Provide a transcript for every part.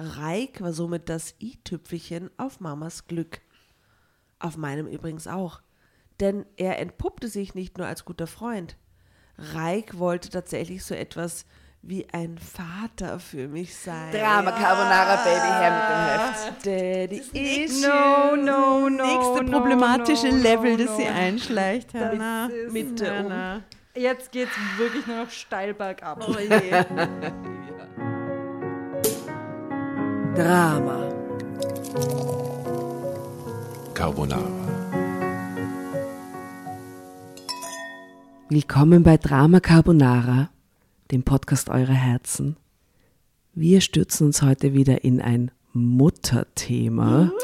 Reik war somit das i-Tüpfelchen auf Mamas Glück. Auf meinem übrigens auch. Denn er entpuppte sich nicht nur als guter Freund. Reik wollte tatsächlich so etwas wie ein Vater für mich sein. Drama Carbonara Baby her mit dem Heft. Daddy Issues. No, no, no. nächste no, problematische no, Level, no, das sie no. einschleicht, Hanna. Das ist- Mit der Hanna. Jetzt geht's wirklich nur noch steil bergab. Oh je. Drama. Carbonara. Willkommen bei Drama Carbonara, dem Podcast eurer Herzen. Wir stürzen uns heute wieder in ein Mutterthema.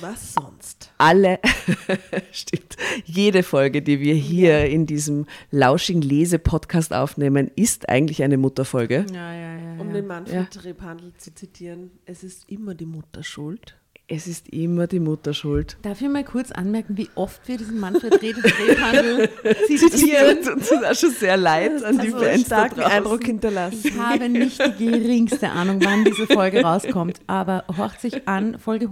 Was sonst? Alle, stimmt, jede Folge, die wir hier in diesem lauschigen Lese-Podcast aufnehmen, ist eigentlich eine Mutterfolge. Ja, ja, ja. Um den Manfred Rebhandel zu zitieren, es ist immer die Mutter schuld. Es ist immer die Mutter schuld. Darf ich mal kurz anmerken, wie oft wir diesen Manfred Rede Drehhandel zitieren? Zitiert uns ist auch schon sehr leid an die Also Fans da starken draußen. Eindruck hinterlassen. Ich habe nicht die geringste Ahnung, wann diese Folge rauskommt, aber horcht sich an, Folge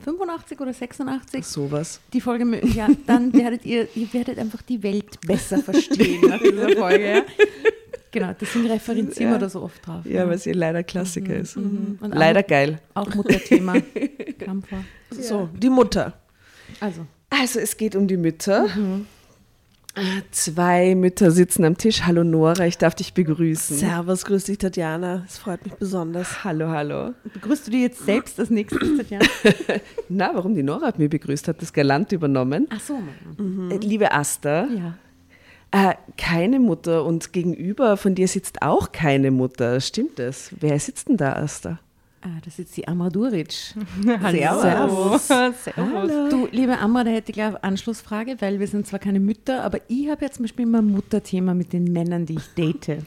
185 oder 86, Sowas. die Folge, ja, dann werdet ihr, ihr werdet einfach die Welt besser verstehen nach dieser Folge. Ja. Genau, deswegen referenzieren wir da so oft drauf. Ja, weil sie leider Klassiker ist. Und Leider auch, geil. auch Mutterthema. Kampfer. So, die Mutter. Also, Also es geht um die Mütter. Äh, Zwei Mütter sitzen am Tisch. Hallo Nora, ich darf dich begrüßen. Servus, grüß dich, Tatjana. Es freut mich besonders. Hallo, hallo. begrüßt du die jetzt selbst als nächstes, Tatjana? Na, warum die Nora hat mich begrüßt, hat das galant übernommen. Ach so. Äh, Liebe Asta, Ja. äh, keine Mutter und gegenüber von dir sitzt auch keine Mutter. Stimmt das? Wer sitzt denn da, Asta? Ah, das ist die Amaduric. Servus. Servus. Du, liebe Amra, da hätte ich gleich eine Anschlussfrage, weil wir sind zwar keine Mütter, aber ich habe ja zum Beispiel immer ein Mutterthema mit den Männern, die ich date.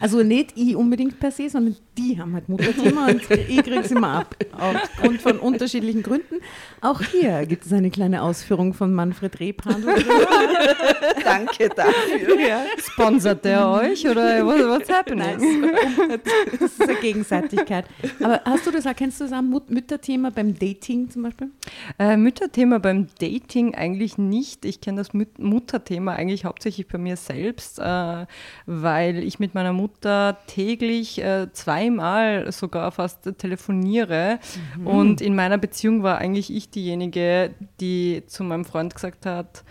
Also nicht ich unbedingt per se, sondern die haben halt Mutterthema und ich kriege es immer ab. Aufgrund von unterschiedlichen Gründen. Auch hier gibt es eine kleine Ausführung von Manfred Rebhandel. Danke dafür. ja. Sponsert der euch oder what, what's happening? Das ist eine Gegenseitigkeit. Aber hast du das auch, kennst du das Mut Mütterthema beim Dating zum Beispiel? Äh, Mütterthema beim Dating eigentlich nicht. Ich kenne das Müt Mutterthema eigentlich hauptsächlich bei mir selbst, äh, weil ich mit meiner Mutter täglich äh, zweimal sogar fast telefoniere. Und in meiner Beziehung war eigentlich ich diejenige, die zu meinem Freund gesagt hat,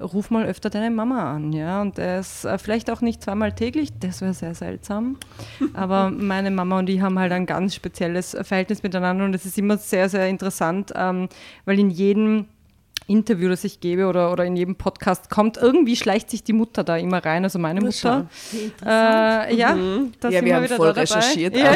ruf mal öfter deine Mama an, ja. Und das äh, vielleicht auch nicht zweimal täglich, das wäre sehr seltsam. Aber meine Mama und ich haben halt ein ganz spezielles Verhältnis miteinander und es ist immer sehr, sehr interessant, ähm, weil in jedem Interview, das ich gebe oder, oder in jedem Podcast kommt, irgendwie schleicht sich die Mutter da immer rein, also meine Mutter. Äh, ja, da Ja, wir haben wieder voll da recherchiert. Ja,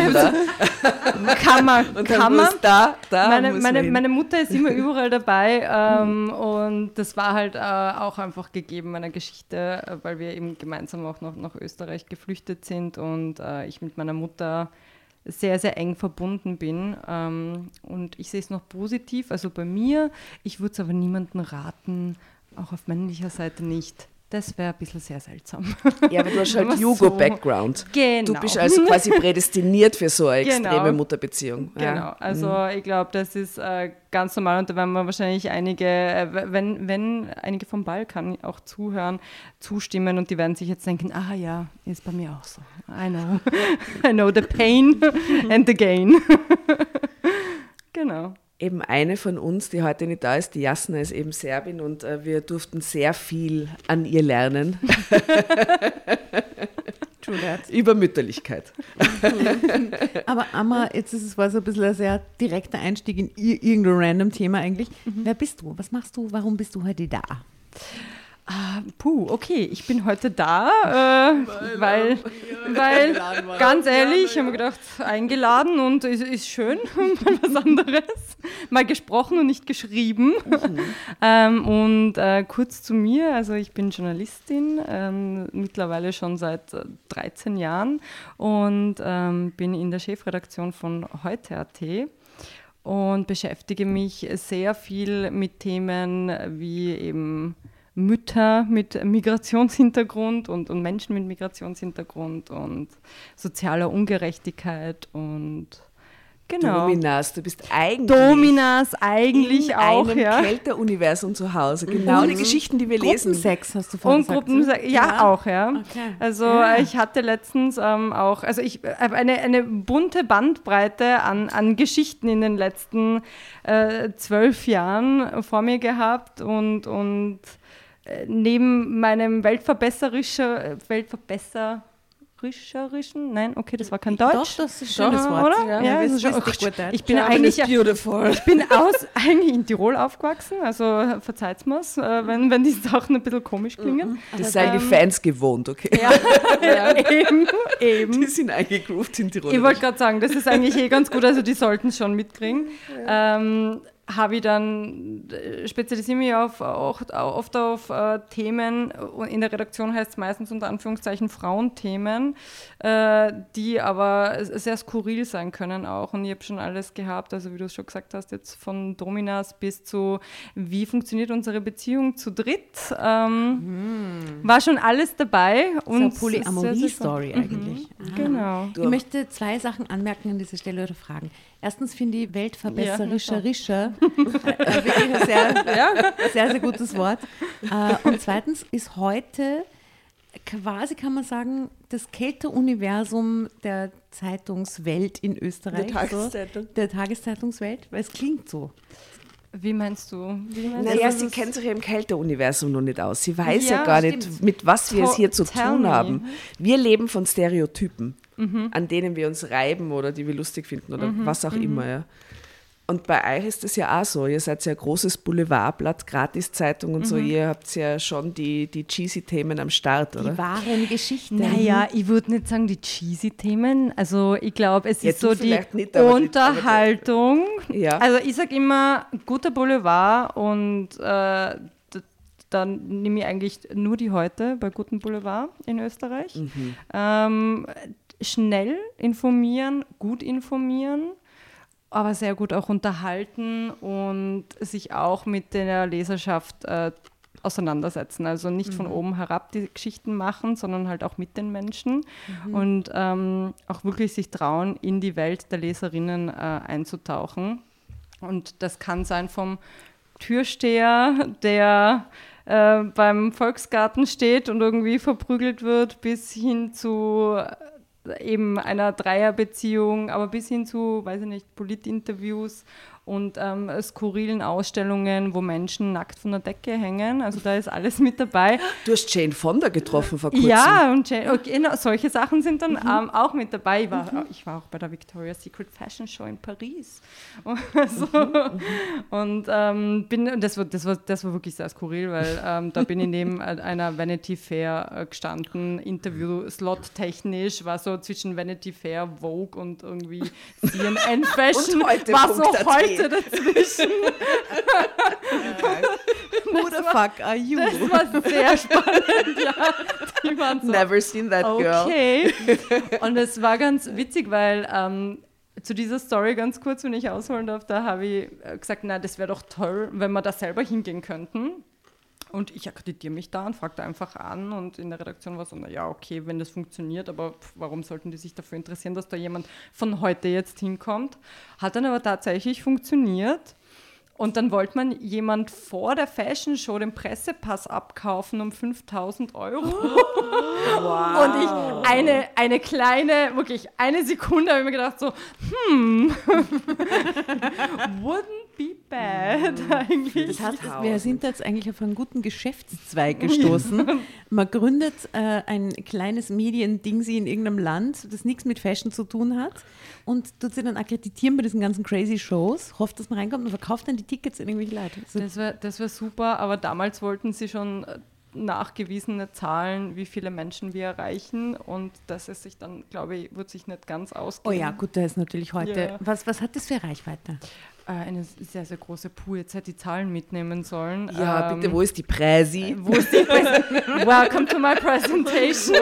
kann man, kann man. da, da Meine, meine, meine Mutter ist immer überall dabei ähm, und das war halt äh, auch einfach gegeben meiner Geschichte, äh, weil wir eben gemeinsam auch noch nach Österreich geflüchtet sind und äh, ich mit meiner Mutter sehr, sehr eng verbunden bin. Ähm, und ich sehe es noch positiv, also bei mir. Ich würde es aber niemandem raten, auch auf männlicher Seite nicht. Das wäre ein bisschen sehr seltsam. Ja, aber du hast halt Aber so. Jugo-Background. Genau. Du bist also quasi prädestiniert für so eine Genau. extreme Mutterbeziehung. Genau, Ja. also ich glaube, das ist äh, ganz normal und da werden wir wahrscheinlich einige, äh, wenn, wenn einige vom Balkan auch zuhören, zustimmen und die werden sich jetzt denken, ah ja, ist bei mir auch so. I know. I know the pain and the gain. genau. Eben eine von uns, die heute nicht da ist, die Jasna ist eben Serbin und äh, wir durften sehr viel an ihr lernen über Mütterlichkeit. Aber Amma, jetzt ist es war so ein bisschen ein sehr direkter Einstieg in ir irgendein random Thema eigentlich. Wer bist du? Was machst du? Warum bist du heute da? Ah, puh, okay, ich bin heute da, äh, weil, weil ganz ehrlich, ich habe mir gedacht, eingeladen und es ist schön, mal was anderes, mal gesprochen und nicht geschrieben. ähm, und äh, kurz zu mir, also ich bin Journalistin, ähm, mittlerweile schon seit äh, 13 Jahren und ähm, bin in der Chefredaktion von heute.at und beschäftige mich sehr viel mit Themen wie eben Mütter mit Migrationshintergrund und, und Menschen mit Migrationshintergrund und sozialer Ungerechtigkeit und genau. Dominas, du bist eigentlich Dominas eigentlich in auch, einem ja. Kälteruniversum zu Hause. Genau die Geschichten, die wir lesen. Gruppensex hast du vorhin Und gesagt. Gruppensex, ja, Ja. auch, ja. Okay. Also Ja. ich hatte letztens ähm, auch, also ich habe eine, eine bunte Bandbreite an, an Geschichten in den letzten äh, zwölf Jahren vor mir gehabt und, und äh, neben meinem weltverbesserischer, äh, weltverbesserischerischen, nein, okay, das war kein Deutsch. Doch, das ist schönes Doch, Wort. oder? Ja, wir das ist richtig gut Deutsch. Ich bin German eigentlich beautiful. ich bin aus, eigentlich in Tirol aufgewachsen, also verzeiht mir's, äh, wenn, wenn die Sachen ein bisschen komisch klingen. Das seien die Fans gewohnt, okay? Ja, ja, eben, eben. Die sind eingegroovt in Tirol. Ich wollte gerade sagen, das ist eigentlich eh ganz gut, also die sollten es schon mitkriegen. Ähm, habe ich dann, äh, spezialisiere mich auf, auch, auch oft auf äh, Themen, in der Redaktion heißt es meistens unter Anführungszeichen Frauenthemen, äh, die aber sehr skurril sein können auch. Und ich habe schon alles gehabt, also wie du es schon gesagt hast, jetzt von Dominas bis zu, wie funktioniert unsere Beziehung zu dritt. Ähm, War schon alles dabei. Das ist Und sehr Polyamorie-Story eigentlich. Mhm, Genau. Ich möchte zwei Sachen anmerken an dieser Stelle oder fragen. Erstens finde ich weltverbesserischer äh, wirklich ein sehr, sehr, sehr gutes Wort. Äh, und zweitens ist heute quasi, kann man sagen, das Kälteuniversum der Zeitungswelt in Österreich. Der Tageszeitung. So, der Tageszeitungswelt, weil es klingt so. Wie meinst du? Wie meinst Naja, du, sie kennt sich ja im Kälteruniversum noch nicht aus. Sie weiß ja, Ja, gar stimmt. nicht, mit was wir es hier zu tun me. haben. Wir leben von Stereotypen, an denen wir uns reiben oder die wir lustig finden oder was auch immer. Ja. Und bei euch ist das ja auch so. Ihr seid ja ein großes Boulevardblatt, Gratiszeitung und so. Ihr habt ja schon die, die cheesy Themen am Start, oder? Die wahren Geschichten. Naja, ich würde nicht sagen die cheesy Themen. Also ich glaube, es Ja, ist so die nicht, aber die- Unterhaltung. Ja. Also ich sage immer, guter Boulevard und äh, dann nehme ich eigentlich nur die heute bei Guten Boulevard in Österreich. Mhm. Ähm, schnell informieren, gut informieren, aber sehr gut auch unterhalten und sich auch mit der Leserschaft äh, auseinandersetzen. Also nicht von oben herab die Geschichten machen, sondern halt auch mit den Menschen und ähm, auch wirklich sich trauen, in die Welt der Leserinnen äh, einzutauchen. Und das kann sein vom Türsteher, der äh, beim Volksgarten steht und irgendwie verprügelt wird, bis hin zu eben einer Dreierbeziehung, aber bis hin zu, weiß ich nicht, Politinterviews und ähm, skurrilen Ausstellungen, wo Menschen nackt von der Decke hängen. Also da ist alles mit dabei. Du hast Jane Fonda getroffen vor kurzem. Ja, und Jane, okay, genau, solche Sachen sind dann ähm, auch mit dabei. Ich war, ich war auch bei der Victoria's Secret Fashion Show in Paris. Also, Und ähm, bin, und das, war, das, war, das war wirklich sehr skurril, weil ähm, da bin ich neben einer Vanity Fair äh, gestanden, Interview-Slot technisch, war so zwischen Vanity Fair, Vogue und irgendwie CNN Fashion. Und heute war so Punkt Heute dazwischen. Who the fuck are you? Das war sehr spannend, ja. Die waren so, Never seen that girl. Okay. Und es war ganz witzig, weil ähm, zu dieser Story ganz kurz, wenn ich ausholen darf, da habe ich äh, gesagt, na, das wäre doch toll, wenn wir da selber hingehen könnten. Und ich akkreditiere mich da und frage da einfach an. Und in der Redaktion war so, na ja, okay, wenn das funktioniert, aber pf, warum sollten die sich dafür interessieren, dass da jemand von heute jetzt hinkommt? Hat dann aber tatsächlich funktioniert. Und dann wollte man jemand vor der Fashion Show den Pressepass abkaufen um 5000 Euro. Und ich eine, eine kleine, wirklich eine Sekunde habe ich mir gedacht so, hm, wouldn't be bad eigentlich. Das heißt, wir sind jetzt eigentlich auf einen guten Geschäftszweig gestoßen. Man gründet äh, ein kleines Mediendingsi in irgendeinem Land, das nichts mit Fashion zu tun hat und tut sie dann akkreditieren bei diesen ganzen crazy Shows, hofft, dass man reinkommt und verkauft dann die Tickets an irgendwelche Leute. Also, Das wäre das wär super, aber damals wollten sie schon äh, nachgewiesene Zahlen, wie viele Menschen wir erreichen und das ist sich dann, glaube ich, wird sich nicht ganz oh ausgehen. ja, gut, da ist natürlich heute. Ja. Was, was hat das für Reichweite? Äh, eine sehr, sehr große Puh. Jetzt hätte die Zahlen mitnehmen sollen. Ja, Ähm, bitte, wo ist die Präsi? Wo ist die Präsentation? Welcome to my presentation.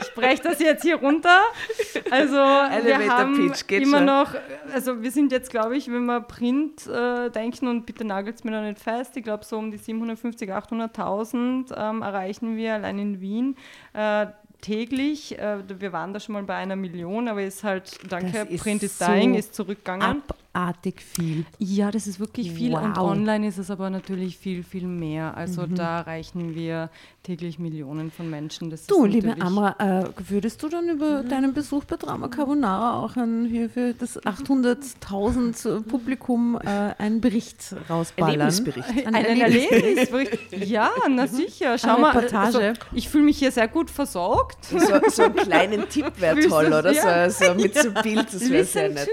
Ich breche das jetzt hier runter. Also wir Elevator haben Pitch, geht immer schon. noch, also wir sind jetzt, glaube ich, wenn wir Print äh, denken und bitte nagelt es mir da nicht fest, ich glaube so um die 750, 800.000 ähm, erreichen wir allein in Wien. Äh, täglich, äh, wir waren da schon mal bei einer Million, aber ist halt, danke, ist Print is so dying, ist zurückgegangen. Abartig viel. Ja, das ist wirklich viel und Wow. online ist es aber natürlich viel, viel mehr. Also da erreichen wir täglich Millionen von Menschen. Das Du, liebe Amra, äh, würdest du dann über deinen Besuch bei Drama Carbonara auch ein, hier für das 800.000 Publikum äh, einen Bericht rausballern? Erlebnisbericht. Ein Erlebnisbericht. Ja, na sicher. Schau Eine mal, Reportage. also, ich fühle mich hier sehr gut versorgt. So, so einen kleinen Tipp wäre toll, oder? Ja. So, so mit so einem Bild, das wäre sehr nett.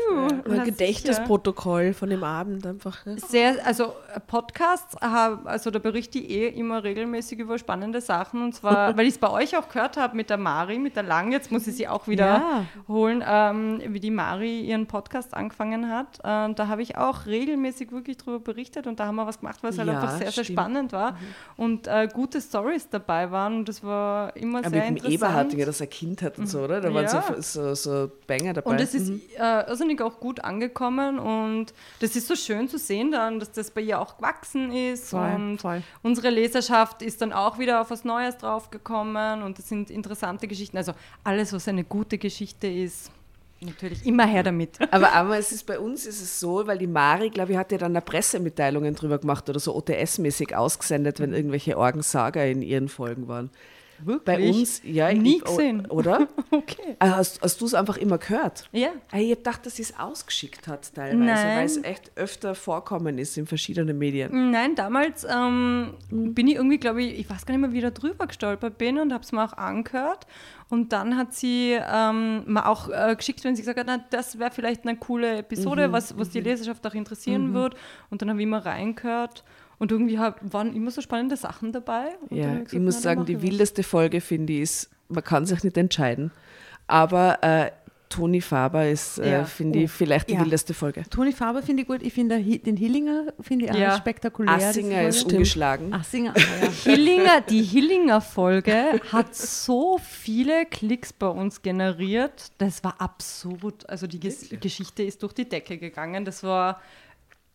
Ein Gedächtnisprotokoll von dem Abend einfach. Ne? Sehr, also äh, Podcasts, also da berichte ich eh immer regelmäßig über spannende Sachen und zwar, weil ich es bei euch auch gehört habe mit der Mari, mit der Lang, jetzt muss ich sie auch wieder Ja. holen, ähm, wie die Mari ihren Podcast angefangen hat. Äh, da habe ich auch regelmäßig wirklich darüber berichtet und da haben wir was gemacht, was halt Ja, einfach sehr, sehr stimmt. spannend war und äh, gute Stories dabei waren und das war immer Aber sehr mit dem interessant. Eberhardinger, dass er Kind hat und so, oder? Da waren Ja. so, so, so Banger dabei. Und es ist äh, irrsinnig auch gut angekommen und das ist so schön zu sehen dann, dass das bei ihr auch gewachsen ist Voll, und voll. unsere Leserschaft ist dann auch wieder auf was Neues draufgekommen und das sind interessante Geschichten. Also alles, was eine gute Geschichte ist, natürlich immer her damit. Aber einmal es ist bei uns ist es so, weil die Mari, glaube ich, hat ja dann da Pressemitteilungen drüber gemacht oder so OTS-mäßig ausgesendet, wenn irgendwelche Orgensager in ihren Folgen waren. Bei uns, ja, Nie ich, gesehen. Oder? Okay. Ah, Hast, hast du es einfach immer gehört? Ja. Ah, Ich habe gedacht, dass sie es ausgeschickt hat teilweise, Nein. weil es echt öfter vorkommen ist in verschiedenen Medien. Nein, damals ähm, bin ich irgendwie, glaube ich, ich weiß gar nicht mehr, wie da drüber gestolpert bin und habe es mir auch angehört. Und dann hat sie ähm, mir auch äh, geschickt, wenn sie gesagt hat, na, das wäre vielleicht eine coole Episode, was, was die Leserschaft auch interessieren wird. Und dann habe ich immer reingehört. Und irgendwie hab, waren immer so spannende Sachen dabei. Ja, hab ich gesagt, muss na, sagen, die wildeste Folge, finde ich, ist, man kann sich nicht entscheiden. Aber äh, Toni Faber ist, äh, Ja. finde ich, vielleicht die Ja. wildeste Folge. Toni Faber finde ich gut. Ich finde den Hillinger finde ich auch Ja. spektakulär. Assinger ist ungeschlagen. Assinger, ah, ja. Hillinger, die Hillinger-Folge hat so viele Klicks bei uns generiert. Das war absurd. Also die Ges Geschichte ist durch die Decke gegangen. Das war,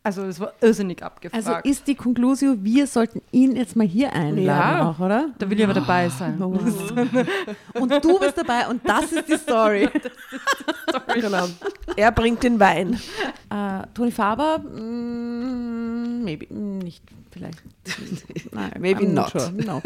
also das war irrsinnig abgefragt. Also ist die Conclusio, wir sollten ihn jetzt mal hier einladen Ja. auch, oder? da will ich aber dabei sein. Oh. Und du bist dabei und das ist die Story. Genau. Er bringt den Wein. Äh, Toni Faber, mm, maybe, mm, nicht, vielleicht. Nein, Maybe I'm not. sure. No.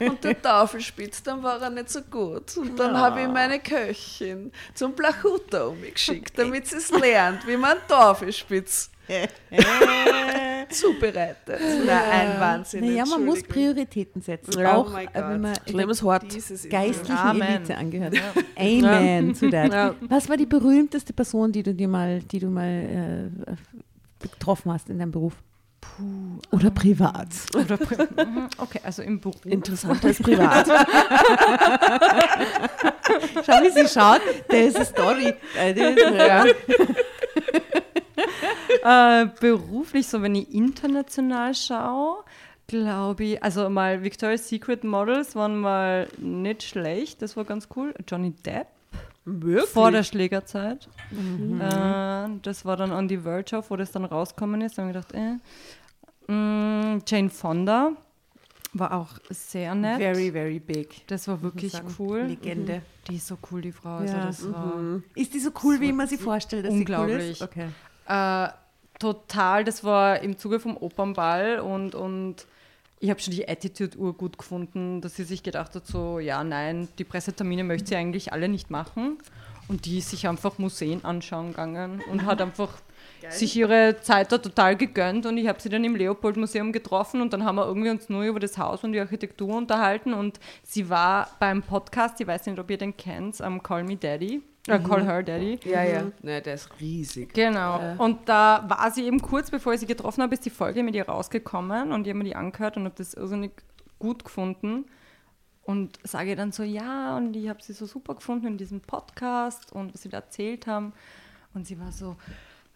Und der Tafelspitz, dann war er nicht so gut. Und dann habe ich meine Köchin zum Plachuta umgeschickt, damit sie es lernt, wie man Tafelspitz zubereitet. Na, ein Wahnsinn. Naja, man muss. Prioritäten setzen. Ja, auch oh mein äh, wenn man. Dieses ist geistlichen Amen. Elite angehört. Amen zu that. Ja. Was war die berühmteste Person, die du dir mal, die du mal äh, getroffen hast in deinem Beruf? Oder privat. Oder Pri- Mhm, okay, also im Beruf. Interessanter als privat. Schau, wie sie schaut. Der ist eine Story. Äh, Äh, beruflich, so wenn ich international schaue, glaube ich, also mal Victoria's Secret Models waren mal nicht schlecht, das war ganz cool. Johnny Depp Wirklich? vor der Schlägerzeit. Äh, das war dann on the Verge of, wo das dann rausgekommen ist. Da habe ich gedacht, äh. Mm, Jane Fonda war auch sehr nett. Very, very big. das war wirklich sagen. cool. Legende. Die ist so cool, die Frau. Also Ja. das war Ist die so cool, wie man sie vorstellt, dass sie cool Unglaublich. ist? Okay. Äh, total, das war im Zuge vom Opernball und, und ich habe schon die Attitude-Uhr gut gefunden, dass sie sich gedacht hat, so, ja, nein, die Pressetermine möchte sie eigentlich alle nicht machen. Und die ist sich einfach Museen anschauen gegangen und hat einfach sich ihre Zeit da total gegönnt. Und ich habe sie dann im Leopold-Museum getroffen und dann haben wir irgendwie uns nur über das Haus und die Architektur unterhalten. Und sie war beim Podcast, ich weiß nicht, ob ihr den kennt, am Call Me Daddy, äh, Call Her Daddy. Ja, ja. Ne, der ist riesig. Genau. Und da war sie eben kurz bevor ich sie getroffen habe, ist die Folge mit ihr rausgekommen und ich habe mir die angehört und habe das irrsinnig gut gefunden. Und sage dann so, ja, und ich habe sie so super gefunden in diesem Podcast und was sie da erzählt haben. Und sie war so,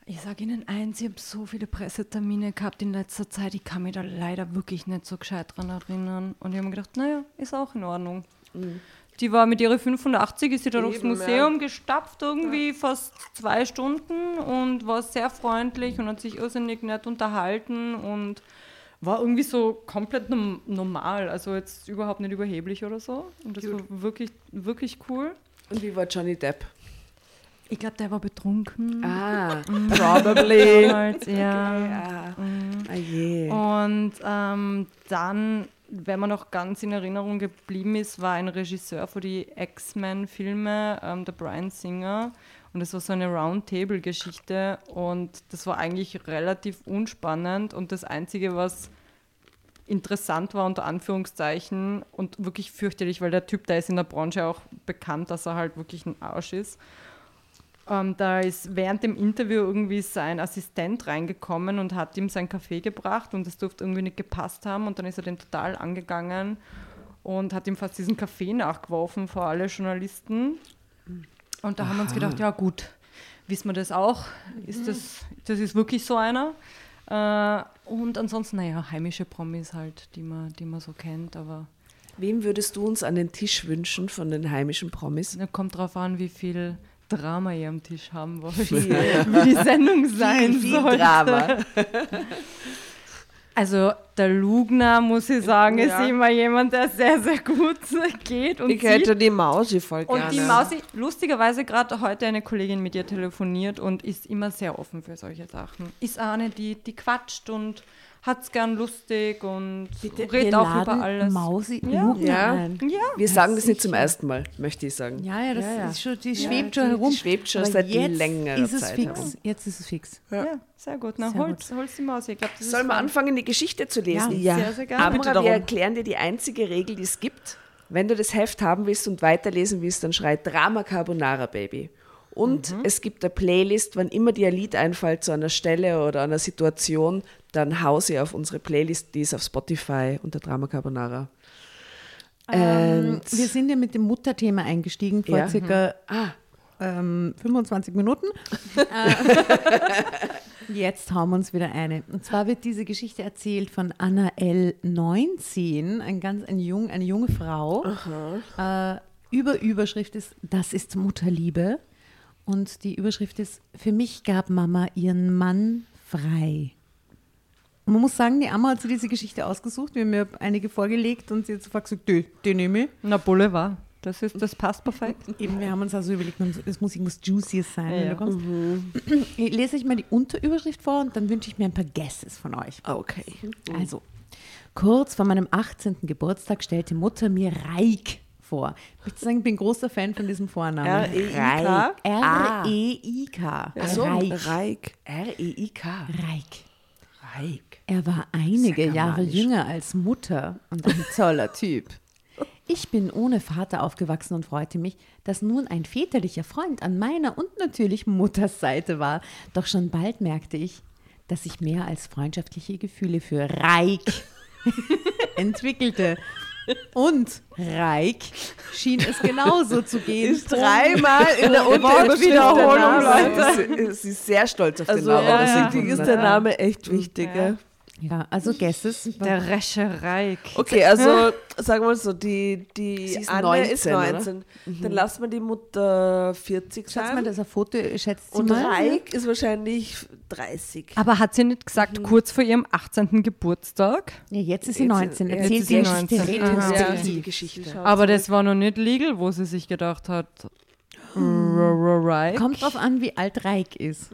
Ich sage Ihnen eins, ich habe so viele Pressetermine gehabt in letzter Zeit, ich kann mich da leider wirklich nicht so gescheit dran erinnern. Und ich habe mir gedacht, naja, ist auch in Ordnung. Die war mit ihrer 85, ist sie da durchs Eben, Museum gestapft, irgendwie fast zwei Stunden und war sehr freundlich und hat sich irrsinnig nett unterhalten und war irgendwie so komplett normal, also jetzt überhaupt nicht überheblich oder so. Und das war wirklich, wirklich cool. Und wie war Johnny Depp? Ich glaube, der war betrunken. Ah, Probably. Damals, ja. ja. Ah je. Und ähm, dann, wenn man noch ganz in Erinnerung geblieben ist, war ein Regisseur für die X-Men-Filme, ähm, der Brian Singer. Und das war so eine Roundtable-Geschichte. Und das war eigentlich relativ unspannend. Und das Einzige, was interessant war, unter Anführungszeichen, und wirklich fürchterlich, weil der Typ, der ist in der Branche auch bekannt, dass er halt wirklich ein Arsch ist. Ähm, da ist während dem Interview irgendwie sein Assistent reingekommen und hat ihm sein Kaffee gebracht und das durfte irgendwie nicht gepasst haben und dann ist er den total angegangen und hat ihm fast diesen Kaffee nachgeworfen vor alle Journalisten. Und da haben wir uns gedacht, ja gut, wissen wir das auch? Ist das, das ist wirklich so einer? Äh, und ansonsten, naja, heimische Promis halt, die man, die man so kennt, aber Wem würdest du uns an den Tisch wünschen von den heimischen Promis? kommt drauf an, wie viel Drama ihr am Tisch haben wollt, wie die Sendung sein viel soll. Drama. Also der Lugner, muss ich sagen, Ja. ist immer jemand, der sehr, sehr gut geht und Ich sieht. hätte die Mausi voll gerne. Und die Mausi, lustigerweise gerade heute eine Kollegin mit ihr telefoniert und ist immer sehr offen für solche Sachen. Ist auch eine, die, die quatscht und hat es gern lustig und redet Wir auch über alles. Mausi Ja. Ja. ein. Ja, Wir sagen das nicht zum ersten Mal, möchte ich sagen. Ja, ja, das Ja, ja. Ist schon, die schwebt die- schon die herum. schwebt schon Aber seit jetzt längerer ist es Zeit fix. herum. Jetzt ist es fix. ja. sehr gut. Na, Sehr hol's, hol's die Mausi. Ich glaub, das Sollen wir anfangen, die Geschichte zu lesen? Ja. Sehr, sehr gerne. bitte darum. wir erklären dir die einzige Regel, die es gibt. Wenn du das Heft haben willst und weiterlesen willst, dann schrei Drama Carbonara Baby. Und es gibt eine Playlist, wann immer dir ein Lied einfällt zu einer Stelle oder einer Situation, dann hau sie auf unsere Playlist, die ist auf Spotify unter Drama Carbonara. Ähm, wir sind ja mit dem Mutterthema eingestiegen vor Ja. circa Ah, ähm, 25 Minuten. Äh, Jetzt hauen wir uns wieder eine. Und zwar wird diese Geschichte erzählt von Anna L. 19, ein ganz, ein jung, eine junge Frau. Äh, über Überschrift ist Das ist Mutterliebe. Und die Überschrift ist Für mich gab Mama ihren Mann frei. Man muss sagen, die Amma hat sich diese Geschichte ausgesucht. Wir haben mir einige vorgelegt und sie hat sofort gesagt, die, die nehme ich. Na, Boulevard. Das, ist, das passt perfekt. Eben, wir haben uns also überlegt, es muss irgendwas Juicyes sein, Ja. kommst. Ich lese euch mal die Unterüberschrift vor und dann wünsche ich mir ein paar Guesses von euch. Okay. Also, kurz vor meinem 18. Geburtstag stellte Mutter mir Reik vor. Ich möchte sagen, ich bin großer Fan von diesem Vornamen. R-E-I-K? R-E-I-K. Ach so, Reik. Reik. R-E-I-K. Reik. Er war einige Jahre jünger als Mutter und ein toller Typ. Ich bin ohne Vater aufgewachsen und freute mich, dass nun ein väterlicher Freund an meiner und natürlich Mutters Seite war. Doch schon bald merkte ich, dass ich mehr als freundschaftliche Gefühle für Reik entwickelte. Und Reik schien es genauso zu gehen. Ist dreimal in der Unterüberschrift Wiederholung, der Name. Leute. Sie, ist sehr stolz auf den Also Namen. ja, gefunden ist der Name echt wichtig. Ja. Ja, also Guesses. Der Rescherei. Okay, also sagen wir mal so, die, die ist Anne 19, ist 19. Dann lassen wir die Mutter 40 Schaut mal, sein. das ist ein Foto, schätzt sie Und mal. Reik ist wahrscheinlich 30. Aber hat sie nicht gesagt, kurz vor ihrem 18. Geburtstag? Ja, jetzt ist sie Jetzt- 19. jetzt Erzählt sie Geschichte 19. Aha. Das retrospektiv. ist die Geschichte. Aber das war noch nicht legal, wo sie sich gedacht hat. Right. Kommt drauf an, wie alt Reik ist.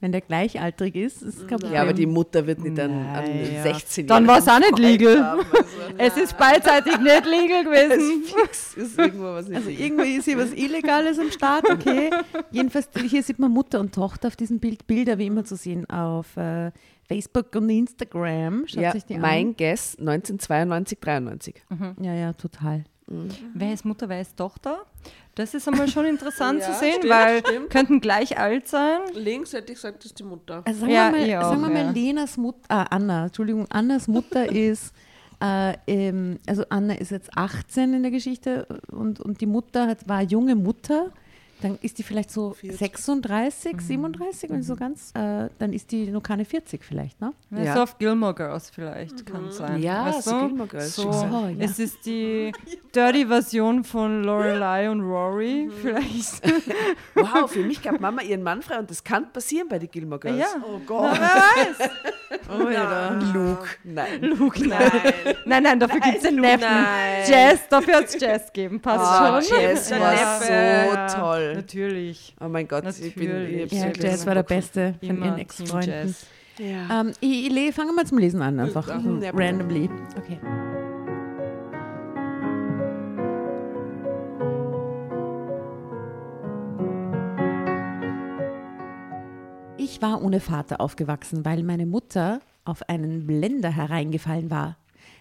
Wenn der gleichaltrig ist, ist es Problem. Ja, aber die Mutter wird nicht an, an Naja. 16 Dann war es auch nicht legal. haben. Also, Es ist beidseitig nicht legal gewesen. irgendwo was Also irgendwie ist hier was Illegales am Start, okay. Jedenfalls, hier sieht man Mutter und Tochter auf diesem Bild, Bilder wie immer zu sehen auf äh, Facebook und Instagram. Schaut ja, sich die mein Guess 1992, 93. an. Ja, ja, total. Wer ist Mutter, wer ist Tochter? Das ist einmal schon interessant Ja, zu sehen, stimmt, weil stimmt. könnten gleich alt sein. Links hätte ich gesagt, das ist die Mutter. Also sagen Ja, wir mal, ich auch, sagen wir mal ja. Lenas Mutter, ah, Anna, Entschuldigung, Annas Mutter ist, äh, ähm, also Anna ist jetzt 18 in der Geschichte und, und die Mutter hat, war junge Mutter, Dann ist die vielleicht so 36, 37, wenn so ganz, äh, dann ist die noch keine 40 vielleicht, ne? Ja, Ja. So auf Gilmore Girls vielleicht kann sein. Ja, weißt so? Gilmore Girls, So. Oh, ja. Es ist die dirty Version von Lorelei und Rory vielleicht. Wow, für mich gab Mama ihren Mann frei und das kann passieren bei den Gilmore Girls. Ja. Oh Gott. Oh ja. Luke. Nein. Luke, nein. Nein, nein, dafür gibt es den Neffen. nein. Jazz, dafür hat es Jazz gegeben. Passt Ah, schon. Jazz war Neffe, so ja. Natürlich. Oh mein Gott, ich bin Natürlich. ich Ja, hab's Jazz war der Beste von ihren Ex-Freunden. Ja. Ähm, ich, ich fange mal zum Lesen an, einfach. Mhm, ja, bitte. randomly. Okay. Ich war ohne Vater aufgewachsen, weil meine Mutter auf einen Blender hereingefallen war.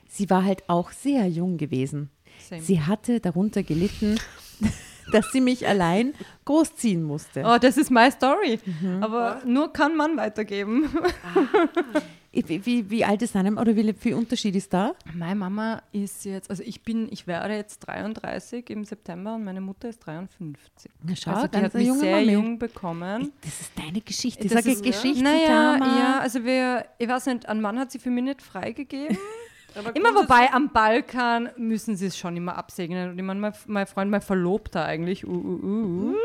Sie war halt auch sehr jung gewesen. Same. Sie hatte darunter gelitten, dass sie mich allein großziehen musste. Oh, das ist my story. Mhm. Aber nur kann man weitergeben. Wie, wie, wie alt ist deinem oder wie viel Unterschied ist da? Meine Mama ist jetzt, also ich bin, ich werde jetzt 33 im September und meine Mutter ist 53. Na schau, also die hat mich junge sehr Mami. jung bekommen. Das ist deine Geschichte. Das Sag ist- Geschichte. Naja, ja, also wir, ich weiß nicht, einen Mann hat sie für mich nicht freigegeben. immer wobei am Balkan müssen sie es schon immer absegnen. Und ich meine, mein, mein Freund, mein Verlobter eigentlich, uh, uh, uh,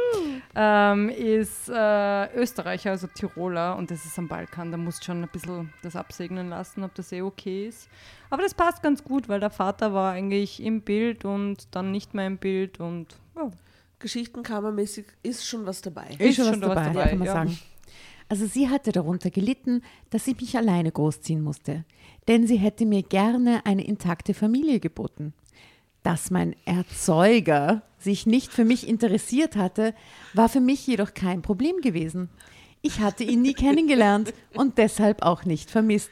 ähm, ist äh, Österreicher, also Tiroler und das ist am Balkan. Da musst du schon ein bisschen das absegnen lassen, ob das eh okay ist. Aber das passt ganz gut, weil der Vater war eigentlich im Bild und dann nicht mehr im Bild und ja. Geschichtenkammermäßig ist schon was dabei. Ist schon was schon da was dabei, dabei, kann man ja. sagen. Also sie hatte darunter gelitten, dass sie mich alleine großziehen musste. Denn sie hätte mir gerne eine intakte Familie geboten. Dass mein Erzeuger sich nicht für mich interessiert hatte, war für mich jedoch kein Problem gewesen. Ich hatte ihn nie kennengelernt und deshalb auch nicht vermisst.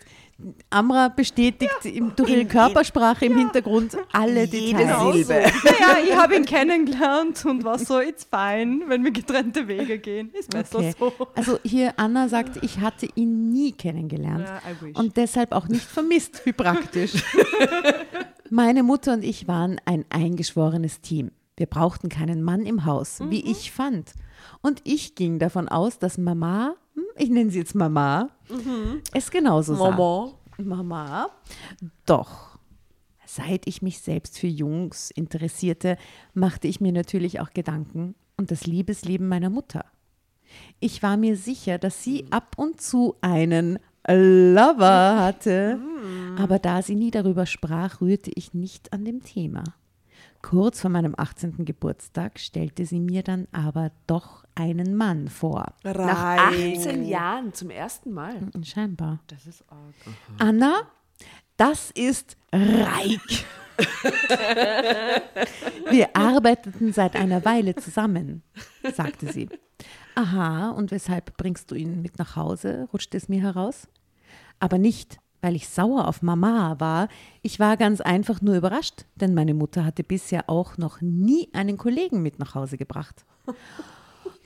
Amra bestätigt im, durch ihre Körpersprache im Hintergrund alle Jede Details. Silbe. Naja, ich habe ihn kennengelernt und war so, it's fine, wenn wir getrennte Wege gehen. Ist besser Okay. so. Also hier Anna sagt, ich hatte ihn nie kennengelernt Ja, und deshalb auch nicht vermisst. Wie praktisch. Meine Mutter und ich waren ein eingeschworenes Team. Wir brauchten keinen Mann im Haus, wie ich fand. Und ich ging davon aus, dass Mama, ich nenne sie jetzt Mama, es genauso sah. Mama. Mama. Doch, seit ich mich selbst für Jungs interessierte, machte ich mir natürlich auch Gedanken um das Liebesleben meiner Mutter. Ich war mir sicher, dass sie ab und zu einen Lover hatte, aber da sie nie darüber sprach, rührte ich nicht an dem Thema. Kurz vor meinem 18. Geburtstag stellte sie mir dann aber doch einen Mann vor. Nach Rein. 18 Jahren zum ersten Mal. Scheinbar. Das ist arg. Anna, das ist Reik. Wir arbeiteten seit einer Weile zusammen, sagte sie. Aha, und weshalb bringst du ihn mit nach Hause, rutschte es mir heraus. Aber nicht, weil ich sauer auf Mama war. Ich war ganz einfach nur überrascht, denn meine Mutter hatte bisher auch noch nie einen Kollegen mit nach Hause gebracht.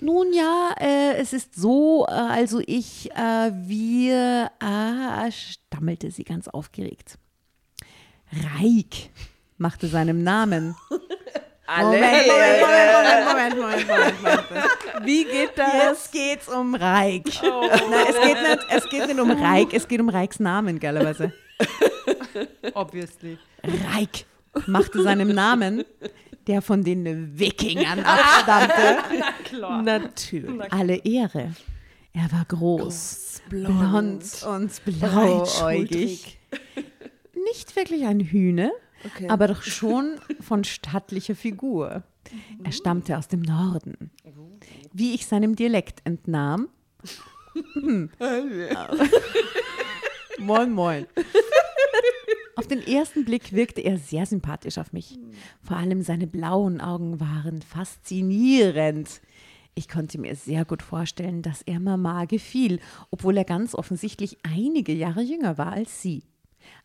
Nun ja, äh, es ist so, äh, also ich, äh, wir, ah, stammelte sie ganz aufgeregt. Reik machte seinem Namen. Alle. Moment, Moment, Moment, Moment, Moment, Moment, Moment. Wie geht das? Jetzt geht's um Reik. Nein, es geht, nicht, es geht nicht um Reik, es geht um Reiks Namen, geilerweise. Obviously. Reik machte seinem Namen, der von den Wikingern abstammte, Natürlich. alle Ehre. Er war groß, blond und blauäugig. Nicht wirklich ein Hühne, Okay. aber doch schon von stattlicher Figur. Er stammte aus dem Norden. Wie ich seinem Dialekt entnahm. Hm. moin, moin. Auf den ersten Blick wirkte er sehr sympathisch auf mich. Vor allem seine blauen Augen waren faszinierend. Ich konnte mir sehr gut vorstellen, dass er Mama gefiel, obwohl er ganz offensichtlich einige Jahre jünger war als sie.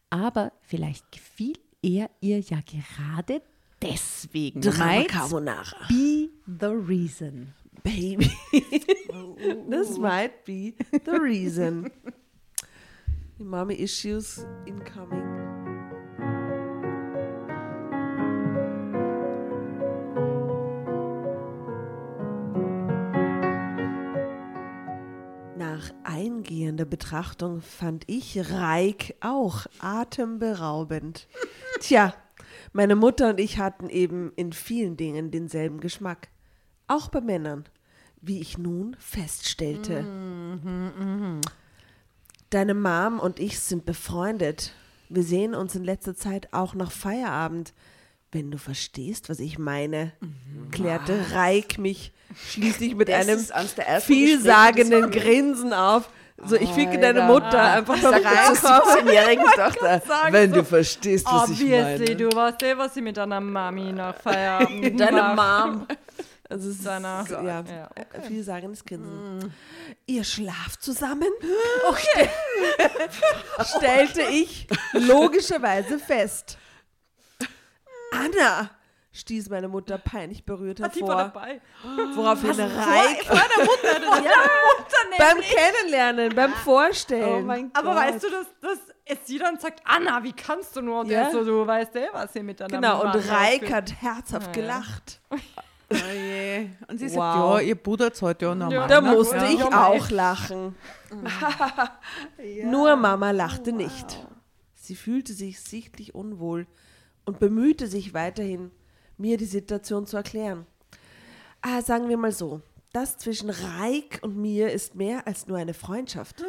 Aber vielleicht gefiel er ihr ja gerade deswegen. Drama Might Carbonara. be the reason. Baby. This might be the reason. Mommy Issues incoming. Eingehender Betrachtung fand ich Reik auch atemberaubend. Tja, meine Mutter und ich hatten eben in vielen Dingen denselben Geschmack. Auch bei Männern, wie ich nun feststellte. Deine Mom und ich sind befreundet. Wir sehen uns in letzter Zeit auch nach Feierabend. Wenn du verstehst, was ich meine, klärte Reik mich schließlich mit Das einem ist vielsagenden Grinsen auf. So, ich ficke deine Alter. Mutter einfach noch Der Reik zur 17-jährigen Tochter. Wenn du verstehst, was ich Obviously, meine. du weißt eh, was ich mit deiner Mami nach Feierabend Deine. Mom. Also es ist Deiner- ja, Ja, äh, vielsagendes Grinsen. Ihr schlaft zusammen? Okay. Stellte ich logischerweise fest. Anna, stieß meine Mutter peinlich berührt Die war hervor. dabei. Woraufhin Reik beim Kennenlernen, beim Vorstellen. Oh mein Aber Gott. weißt du, dass, dass es sie dann sagt, Anna, wie kannst du nur? Und Ja. er so, du weißt eh, was sie mit deiner Genau, und Reik hat herzhaft Ja, ja. gelacht. Oh je. Und sie sagt, Wow. ja, ihr Bruder zahlt ja normal. Ja, Da na musste ich Ja, auch lachen. Nur Mama lachte nicht. Sie fühlte sich sichtlich unwohl und bemühte sich weiterhin, mir die Situation zu erklären. Ah, sagen wir mal so, das zwischen Reik und mir ist mehr als nur eine Freundschaft.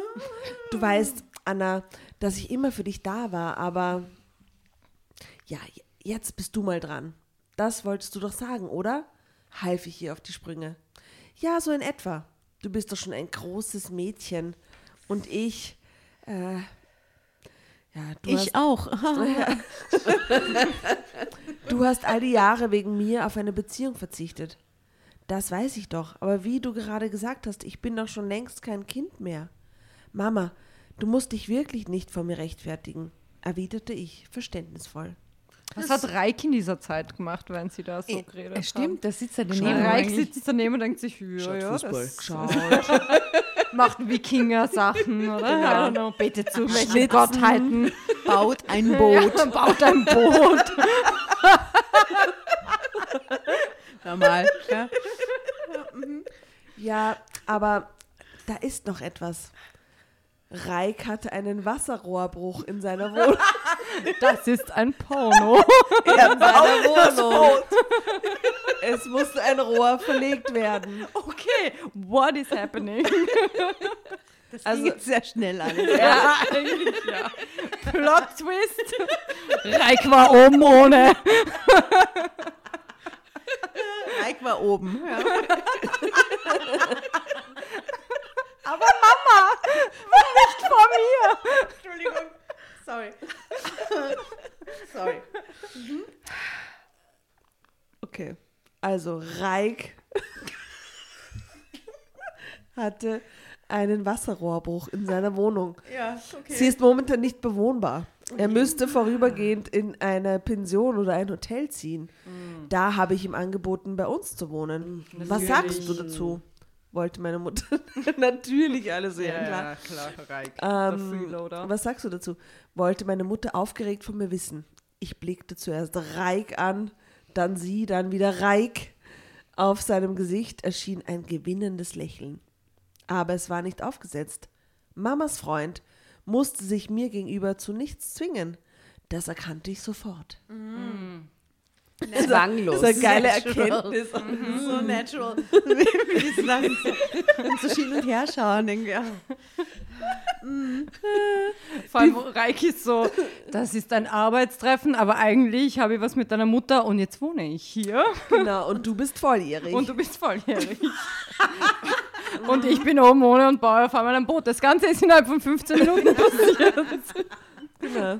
Du weißt, Anna, dass ich immer für dich da war, aber ja, jetzt bist du mal dran. Das wolltest du doch sagen, oder? Half ich ihr auf die Sprünge. Ja, so in etwa. Du bist doch schon ein großes Mädchen. Und ich, äh, ja, du hast Ich auch. Du hast all die Jahre wegen mir auf eine Beziehung verzichtet. Das weiß ich doch, aber wie du gerade gesagt hast, ich bin doch schon längst kein Kind mehr. Mama, du musst dich wirklich nicht vor mir rechtfertigen, erwiderte ich verständnisvoll. Was hat Reik in dieser Zeit gemacht, wenn sie da so Äh, geredet es stimmt, da sitzt er daneben. Reik sitzt daneben und denkt sich, ja, ja, Fußball. das Schaut. Macht Wikinger-Sachen, oder? Genau. I don't know, betet zu welchen. Gottheiten. baut ein Boot. Ja, baut ein Boot. Normal. Ja. Ja, aber da ist noch etwas. Reik hatte einen Wasserrohrbruch in seiner Wohnung. Das ist ein Porno. in seiner Wohnung. Es musste ein Rohr verlegt werden. Okay, what is happening? Das Also- ging sehr schnell alles. Ja, eigentlich ja. Plot Twist. Reik war oben ohne. Reik war oben. Ja. Aber Mama, nicht vor mir. Entschuldigung. Sorry. Sorry. Okay, also Reik hatte einen Wasserrohrbruch in seiner Wohnung. Ja, okay. Sie ist momentan nicht bewohnbar. Er müsste vorübergehend in eine Pension oder ein Hotel ziehen. Da habe ich ihm angeboten, bei uns zu wohnen. Was sagst du dazu? Wollte meine Mutter natürlich alles sehen. klar. klar, Reik. Ähm, Freeloader. was sagst du dazu? Wollte meine Mutter aufgeregt von mir wissen. Ich blickte zuerst Reik an, dann sie, dann wieder Reik. Auf seinem Gesicht erschien ein gewinnendes Lächeln. Aber es war nicht aufgesetzt. Mamas Freund musste sich mir gegenüber zu nichts zwingen. Das erkannte ich sofort. Zwanglos. Das ist eine geile Natural. Erkenntnis. So natural. Wie wie die so lang so, so hin und her schauen. Denke, ja. Vor allem Reik ist so, das ist ein Arbeitstreffen, aber eigentlich habe ich was mit deiner Mutter und jetzt wohne ich hier Genau, und du bist volljährig. und du bist volljährig. und ich bin oben ohne und baue auf einmal ein Boot. Das Ganze ist innerhalb von 15 Minuten passiert. genau.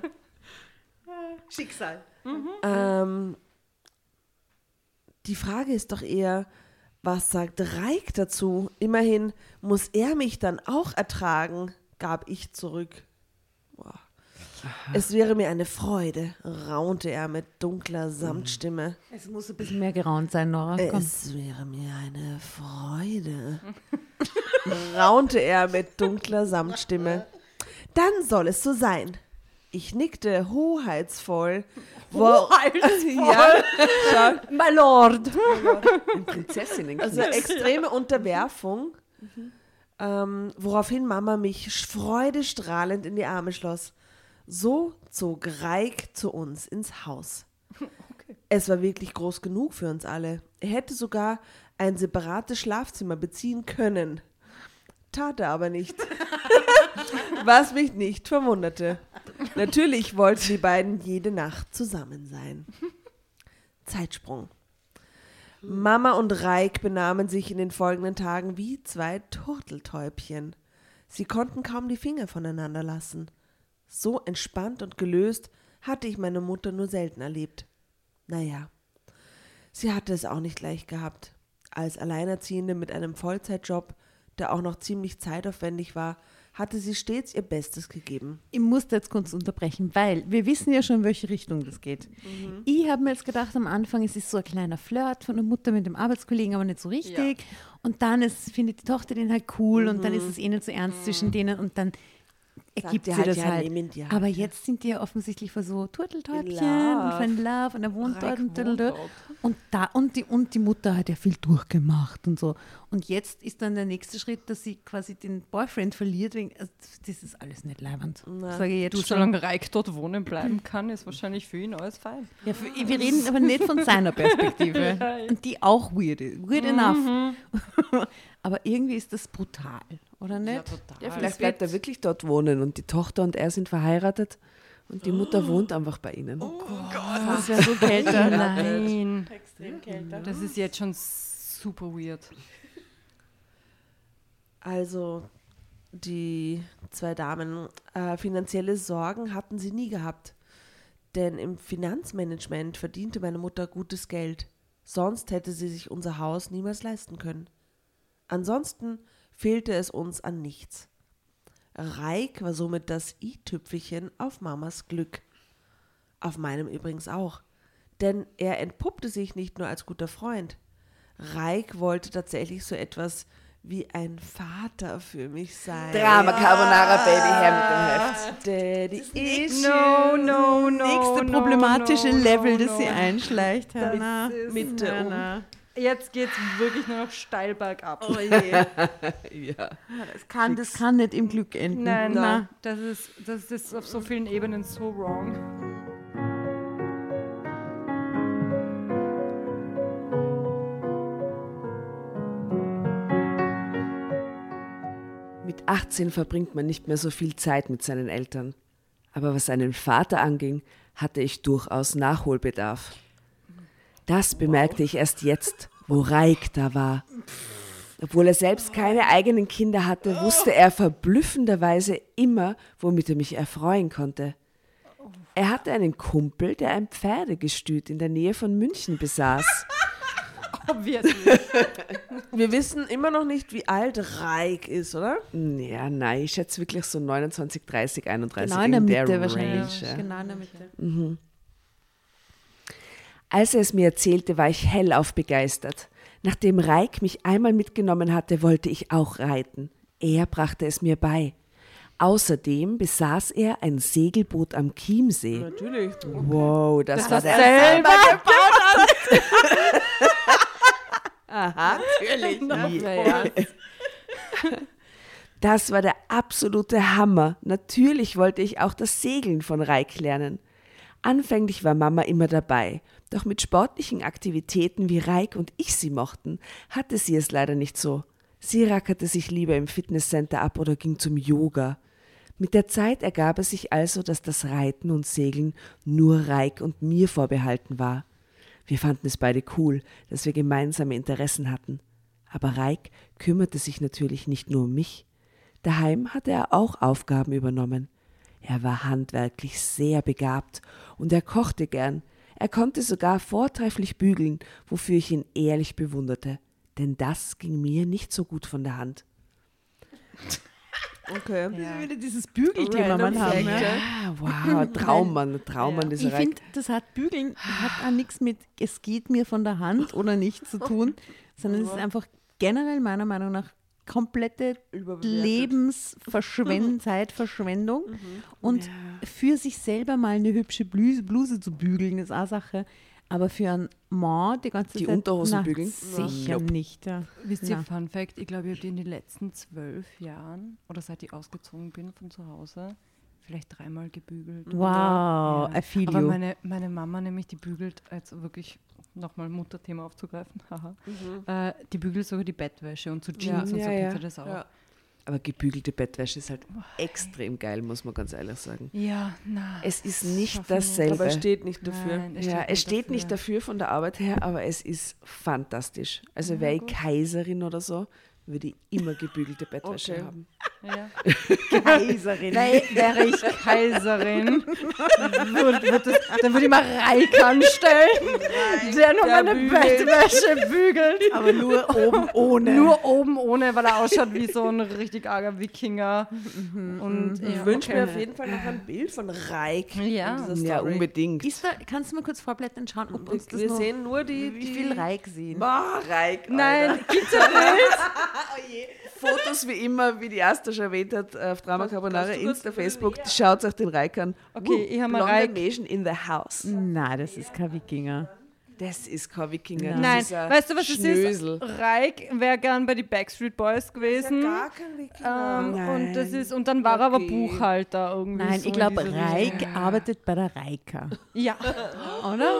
Schicksal. Ähm, die Frage ist doch eher, was sagt Reik dazu? Immerhin muss er mich dann auch ertragen, gab ich zurück. Boah. Es wäre mir eine Freude, raunte er mit dunkler Samtstimme. Es muss ein bisschen mehr geraunt sein, Nora. Komm. Es wäre mir eine Freude, raunte er mit dunkler Samtstimme. Dann soll es so sein. Ich nickte hoheitsvoll. Wo- ja, schau, My Lord. Ein Prinzessinnen. Also extreme Unterwerfung. Ähm, woraufhin Mama mich freudestrahlend in die Arme schloss. So zog Reik zu uns ins Haus. Es war wirklich groß genug für uns alle. Er hätte sogar ein separates Schlafzimmer beziehen können. Tat er aber nicht. Was mich nicht verwunderte. Natürlich wollten die beiden jede Nacht zusammen sein. Zeitsprung. Mama und Reik benahmen sich in den folgenden Tagen wie zwei Turteltäubchen. Sie konnten kaum die Finger voneinander lassen. So entspannt und gelöst hatte ich meine Mutter nur selten erlebt. Naja, sie hatte es auch nicht leicht gehabt. Als Alleinerziehende mit einem Vollzeitjob, der auch noch ziemlich zeitaufwendig war, hatte sie stets ihr Bestes gegeben. Ich musste jetzt kurz unterbrechen, weil wir wissen ja schon, in welche Richtung das geht. Mhm. Ich habe mir jetzt gedacht, am Anfang es ist so ein kleiner Flirt von der Mutter mit dem Arbeitskollegen, aber nicht so richtig. Und dann ist, findet die Tochter den halt cool und dann ist es eh nicht so ernst zwischen denen und dann ergibt sie halt, das ja, halt. nehmen die halt, aber ja. jetzt sind die ja offensichtlich für so Turteltäubchen und für ein Love und er wohnt dort und, dort. und da und die und die Mutter hat ja viel durchgemacht und so. Und jetzt ist dann der nächste Schritt, dass sie quasi den Boyfriend verliert wegen also das ist alles nicht leibend. Sage ich jetzt Du, schon. solange Reik dort wohnen bleiben kann, ist wahrscheinlich für ihn alles fein. Ja, für, wir reden aber nicht von seiner Perspektive. Und die auch weird ist. Weird enough. aber irgendwie ist das brutal, oder nicht? total. Ja, vielleicht bleibt er wirklich dort wohnen und die Tochter und er sind verheiratet und die Mutter wohnt einfach bei ihnen. Das wäre so kälter. Nein. Das ist jetzt schon super weird. Also die zwei Damen, äh, finanzielle Sorgen hatten sie nie gehabt. Denn im Finanzmanagement verdiente meine Mutter gutes Geld. Sonst hätte sie sich unser Haus niemals leisten können. Ansonsten fehlte es uns an nichts. Reik war somit das i-Tüpfelchen auf Mamas Glück. Auf meinem übrigens auch. Denn er entpuppte sich nicht nur als guter Freund. Reik wollte tatsächlich so etwas wie ein Vater für mich sein. Drama Carbonara Baby her mit dem Heft. Daddy Issues. No, no, no. Nächste problematische no, Level, no, das sie einschleicht, Hannah. Mitte um. Jetzt geht's wirklich nur noch steil bergab. Oh je. Ja. Das kann, das kann nicht im Glück enden. Nein, nein, das ist, das ist auf so vielen Ebenen so wrong. Mit 18 verbringt man nicht mehr so viel Zeit mit seinen Eltern. Aber was seinen Vater anging, hatte ich durchaus Nachholbedarf. Das bemerkte ich erst jetzt, wo Reik da war. Obwohl er selbst keine eigenen Kinder hatte, wusste er verblüffenderweise immer, womit er mich erfreuen konnte. Er hatte einen Kumpel, der ein Pferdegestüt in der Nähe von München besaß. Obviously. Wir wissen immer noch nicht, wie alt Reik ist, oder? Ja, nein, ich schätze wirklich so 29, 30, 31 Genau in der Mitte wahrscheinlich. ja. Genau in der Mitte. Als er es mir erzählte, war ich hellauf begeistert. Nachdem Reik mich einmal mitgenommen hatte, wollte ich auch reiten. Er brachte es mir bei. Außerdem besaß er ein Segelboot am Chiemsee. Natürlich. Wow, das, war der Selber Natürlich. Ja. Das war der absolute Hammer. Natürlich wollte ich auch das Segeln von Reik lernen. Anfänglich war Mama immer dabei, doch mit sportlichen Aktivitäten wie Reik und ich sie mochten, hatte sie es leider nicht so. Sie rackerte sich lieber im Fitnesscenter ab oder ging zum Yoga. Mit der Zeit ergab es sich also, dass das Reiten und Segeln nur Reik und mir vorbehalten war. Wir fanden es beide cool, dass wir gemeinsame Interessen hatten. Aber Reik kümmerte sich natürlich nicht nur um mich. Daheim hatte er auch Aufgaben übernommen. Er war handwerklich sehr begabt und er kochte gern. Er konnte sogar vortrefflich bügeln, wofür ich ihn ehrlich bewunderte. Denn das ging mir nicht so gut von der Hand. Okay. Wieder dieses Bügelthema man haben. Fact, Ja. Ah, wow, Traummann, Traummann dieser Ich finde, das hat Bügeln hat auch nichts mit es geht mir von der Hand oder nicht zu tun, sondern es ist einfach generell meiner Meinung nach komplette. Lebensverschwendung, Zeitverschwendung. Und für sich selber mal eine hübsche Bluse, Bluse zu bügeln, ist auch Sache. Aber für einen Mann die ganze Die Zeit. Unterhosen na, bügeln? Sicher Nope. nicht. Ja. Wisst ihr, Na. Fun Fact, ich glaube, ich habe die in den letzten zwölf Jahren oder seit ich ausgezogen bin von zu Hause vielleicht dreimal gebügelt. Wow, Ja. I feel Aber you. meine, meine Mama nämlich, die bügelt, jetzt wirklich nochmal Mutterthema aufzugreifen, haha, äh, die bügelt sogar die Bettwäsche und so Jeans Ja. und so Ja, ja. das auch. Ja. Aber gebügelte Bettwäsche ist halt extrem geil, muss man ganz ehrlich sagen. Ja, na. Es ist nicht dasselbe. Aber er steht nicht dafür. Nein, er ja, es steht nicht dafür von der Arbeit her, aber es ist fantastisch. Also wäre ich Kaiserin oder so, würde ich immer gebügelte Bettwäsche Okay. haben. Ja. Kaiserin. Wär, wäre ich Kaiserin, würd, würd das, dann würde ich mal Reik anstellen, der nur meine bügelt. Bettwäsche bügelt. Aber nur oben ohne. Nur oben ohne, weil er ausschaut wie so ein richtig arger Wikinger. Und Ich ja, wünsche okay. mir auf jeden Fall noch ein Bild von Reik. Ja. in dieser Ja, unbedingt. Ist da, kannst du mal kurz vorblättern und schauen, ob uns das Wir noch, sehen nur die, wie die viel Reik sehen. Boah, Reik, Nein, Alter. gibt's ja nicht. Fotos wie immer, wie die Erste schon erwähnt hat, auf Drama Carbonara, Insta, Facebook, schaut euch den Reik an. Okay, ich hab mal Reik. Mädchen in the house. Na, das ist kein Wikinger. Das ist kein Wikinger. Nein. das Nein, ist ein weißt du, was es Schnösel. ist? Reik wäre gern bei die Backstreet Boys gewesen. gar kein Wikinger. Ähm, Nein. und das ist und dann war er aber Okay. Buchhalter irgendwie. Nein, so ich glaube, Reik Richtung. arbeitet bei der Reika. Ja, Oder?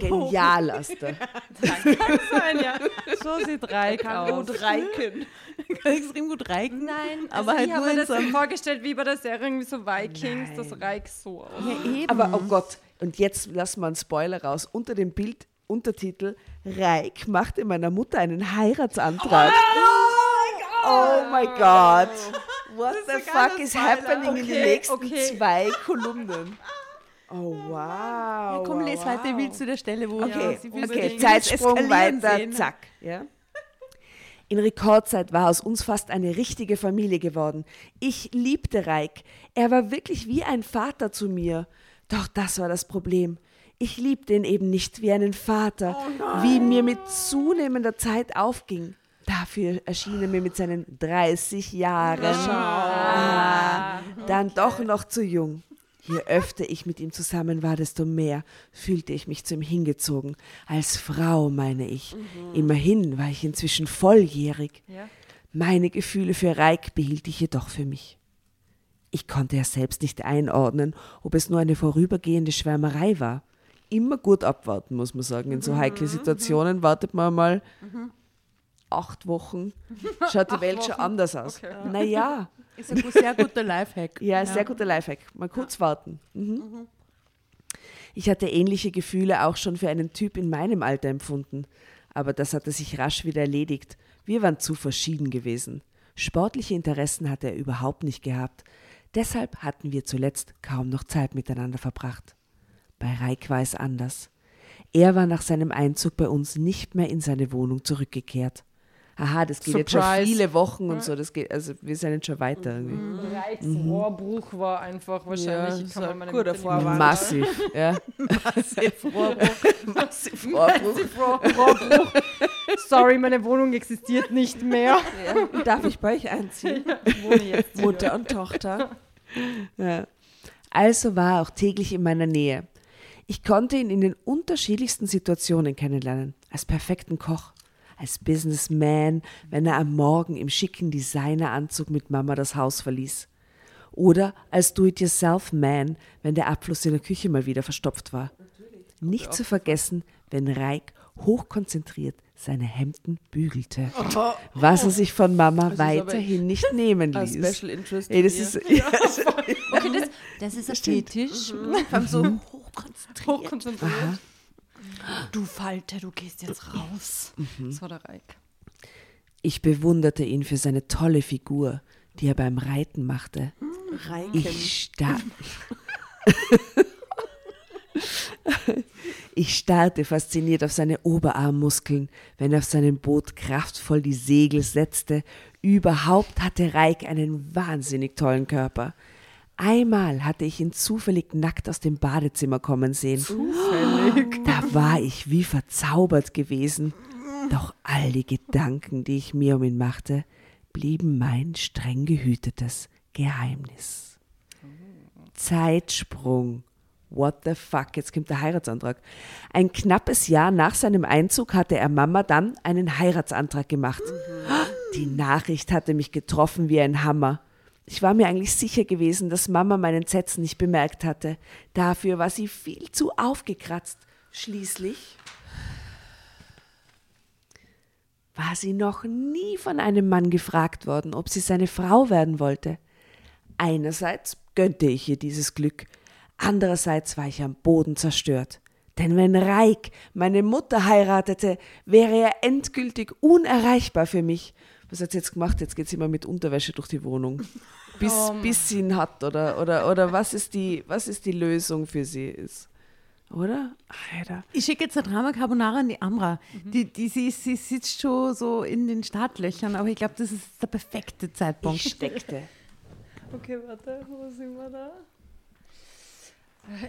Genial, Asta. sein, ja. So sieht Reik Kann aus. gut reiken. Kann extrem gut reiken. Nein, aber also halt ich habe mir das so vorgestellt wie bei der Serie irgendwie so Vikings, das Reik so aus. Ja, eben. Aber oh Gott, und jetzt lassen wir einen Spoiler raus. Unter dem Bild, Untertitel, Reik machte meiner Mutter einen Heiratsantrag. Oh my God. What the fuck is happening in den Okay, nächsten okay. zwei Kolumnen? Oh wow. ja, komm, wow, les weiter, ich will zu der Stelle, wo Okay, will okay, Zeitsprung weiter, sehen. zack. Ja. In Rekordzeit war aus uns fast eine richtige Familie geworden. Ich liebte Reik. Er war wirklich wie ein Vater zu mir. Doch das war das Problem. Ich liebte ihn eben nicht wie einen Vater, wie mir mit zunehmender Zeit aufging. Dafür erschien er mir mit seinen 30 Jahren ah, dann doch noch zu jung. Je öfter ich mit ihm zusammen war, desto mehr fühlte ich mich zu ihm hingezogen. Als Frau, meine ich. Immerhin war ich inzwischen volljährig. Ja. Meine Gefühle für Reik behielt ich jedoch für mich. Ich konnte ja selbst nicht einordnen, ob es nur eine vorübergehende Schwärmerei war. Immer gut abwarten, muss man sagen. In so heiklen Situationen wartet man mal acht Wochen, schaut die Welt schon anders aus. Naja, Ist ein sehr guter Lifehack. ja, sehr guter Lifehack. Mal kurz warten. Mhm. Ich hatte ähnliche Gefühle auch schon für einen Typ in meinem Alter empfunden. Aber das hatte sich rasch wieder erledigt. Wir waren zu verschieden gewesen. Sportliche Interessen hatte er überhaupt nicht gehabt. Deshalb hatten wir zuletzt kaum noch Zeit miteinander verbracht. Bei Reik war es anders. Er war nach seinem Einzug bei uns nicht mehr in seine Wohnung zurückgekehrt. Aha, das geht jetzt schon Surprise. viele Wochen und so. Das geht, also wir sind jetzt schon weiter irgendwie. Reiks Rohrbruch war einfach wahrscheinlich. das kann man guter Vorwand. Massiv, ja. Massiv Rohrbruch. Massiv Rohrbruch. Rohr- Rohrbruch. Sorry, meine Wohnung existiert nicht mehr. Darf ich bei euch einziehen? Ich wohne jetzt hier. Mutter und Tochter. Ja. Also war er auch täglich in meiner Nähe. Ich konnte ihn in den unterschiedlichsten Situationen kennenlernen. Als perfekten Koch, als Businessman, wenn er am Morgen im schicken Designeranzug mit Mama das Haus verließ. Oder als Do-it-yourself-Man, wenn der Abfluss in der Küche mal wieder verstopft war. Nicht zu vergessen, wenn Reik hochkonzentriert seine Hemden bügelte, was er sich von Mama Das weiterhin nicht nehmen Ein ließ. Special Interest. Ey, das in ist, ja, Okay, das, das ist ein Fetisch. Allem so hochkonzentriert. Hochkonzentriert. Du Falte, du gehst jetzt raus. Das war der Reik. Ich bewunderte ihn für seine tolle Figur, die er beim Reiten machte. Reiken. Ich, sta ich starrte fasziniert auf seine Oberarmmuskeln, wenn er auf seinem Boot kraftvoll die Segel setzte. Überhaupt hatte Reik einen wahnsinnig tollen Körper. Einmal hatte ich ihn zufällig nackt aus dem Badezimmer kommen sehen. Zufällig? Da war ich wie verzaubert gewesen. Doch all die Gedanken, die ich mir um ihn machte, blieben mein streng gehütetes Geheimnis. Zeitsprung. What the fuck, jetzt kommt der Heiratsantrag. Ein knappes Jahr nach seinem Einzug hatte er Mama dann einen Heiratsantrag gemacht. Die Nachricht hatte mich getroffen wie ein Hammer. Ich war mir eigentlich sicher gewesen, dass Mama meinen Sätzen nicht bemerkt hatte. Dafür war sie viel zu aufgekratzt. Schließlich war sie noch nie von einem Mann gefragt worden, ob sie seine Frau werden wollte. Einerseits gönnte ich ihr dieses Glück, andererseits war ich am Boden zerstört. Denn wenn Reik meine Mutter heiratete, wäre er endgültig unerreichbar für mich. Was hat sie jetzt gemacht? Jetzt geht sie immer mit Unterwäsche durch die Wohnung. Bis, Oh bis sie ihn hat, oder, oder, oder was, ist die, was ist die Lösung für sie ist. Oder? Alter. Ich schicke jetzt eine Drama Carbonara an die Amra. Die, die, sie, sie sitzt schon so in den Startlöchern, aber ich glaube, das ist der perfekte Zeitpunkt. Ich steckte. Okay, warte, wo sind wir da?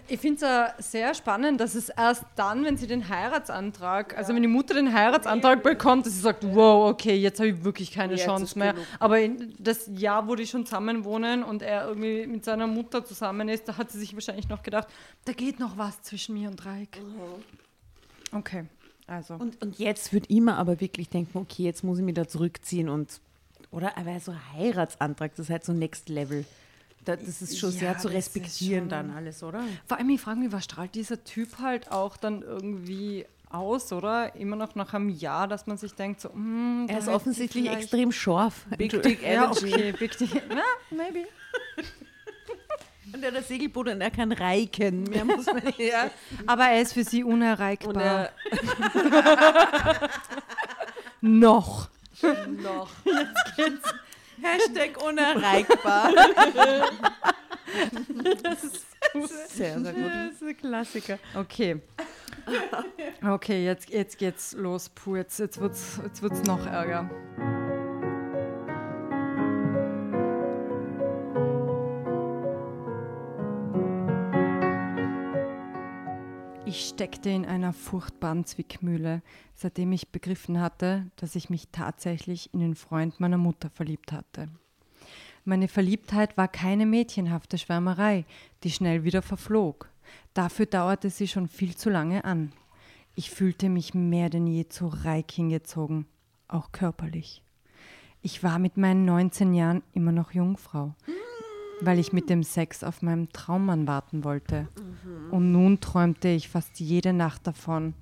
Ich finde es ja sehr spannend, dass es erst dann, wenn sie den Heiratsantrag, also wenn die Mutter den Heiratsantrag bekommt, dass sie sagt, wow, okay, jetzt habe ich wirklich keine Jetzt Chance mehr. genug. Aber in das Jahr, wo die schon zusammen wohnen und er irgendwie mit seiner Mutter zusammen ist, da hat sie sich wahrscheinlich noch gedacht, da geht noch was zwischen mir und Reik. Okay, also. Und, und jetzt würde ich mir aber wirklich denken, okay, jetzt muss ich mich da zurückziehen und, oder? Aber so ein Heiratsantrag, das ist halt so Next Level. Da, das ist schon Ja, sehr zu das respektieren dann alles, oder? Vor allem, ich frage mich, was strahlt dieser Typ halt auch dann irgendwie aus, oder? Immer noch nach einem Jahr, dass man sich denkt, so, mm, Er ist offensichtlich extrem scharf. Big Dick Ja, Energy. okay, big deal. Ja, maybe. Und er hat ein Segelboot und er kann reiken. Mehr muss man nicht. Ja. Aber er ist für sie unerreichbar. Und er noch. noch. Hashtag unerreichbar. Sehr, sehr gut. Das ist ein Klassiker. Okay. Okay, jetzt, jetzt geht's los. Puh, jetzt, jetzt wird's, jetzt wird's noch ärger. Ich steckte in einer furchtbaren Zwickmühle, seitdem ich begriffen hatte, dass ich mich tatsächlich in den Freund meiner Mutter verliebt hatte. Meine Verliebtheit war keine mädchenhafte Schwärmerei, die schnell wieder verflog. Dafür dauerte sie schon viel zu lange an. Ich fühlte mich mehr denn je zu Reik hingezogen, auch körperlich. Ich war mit meinen 19 Jahren immer noch Jungfrau, weil ich mit dem Sex auf meinen Traummann warten wollte. Und nun träumte ich fast jede Nacht davon,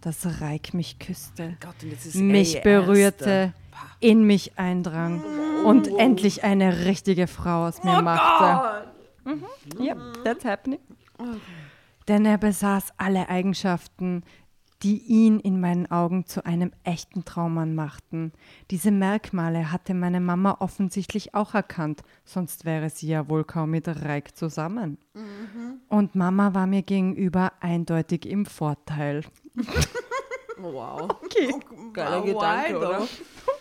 dass Reik mich küsste Gott, mich berührte, in mich eindrang und endlich eine richtige Frau aus mir machte. Mhm. Yep, that's happening. Denn er besaß alle Eigenschaften, die ihn in meinen Augen zu einem echten Traummann machten. Diese Merkmale hatte meine Mama offensichtlich auch erkannt, sonst wäre sie ja wohl kaum mit Reik zusammen. Und Mama war mir gegenüber eindeutig im Vorteil. Wow. Okay. Geiler Wow, Gedanke, oder?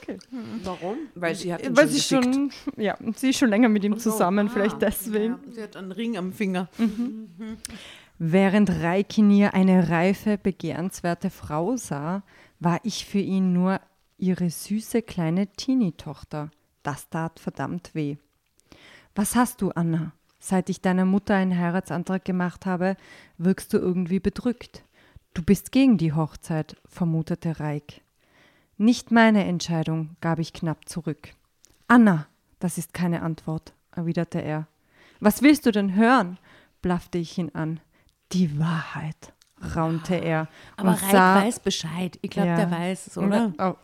Okay. Warum? Weil sie hat ihn Weil schon sie schon, ja, sie ist schon länger mit ihm zusammen, vielleicht Ah, deswegen. Ja, sie hat einen Ring am Finger. Während Raikinier eine reife, begehrenswerte Frau sah, war ich für ihn nur ihre süße kleine Teenie-Tochter. Das tat verdammt weh. Was hast du, Anna? Seit ich deiner Mutter einen Heiratsantrag gemacht habe, wirkst du irgendwie bedrückt. Du bist gegen die Hochzeit, vermutete Reik. Nicht meine Entscheidung, gab ich knapp zurück. Anna, das ist keine Antwort, erwiderte er. Was willst du denn hören? blaffte ich ihn an. Die Wahrheit, raunte er Aber und Reik sah. weiß Bescheid. Ich glaube, Ja. der weiß es, oder? Oh, Er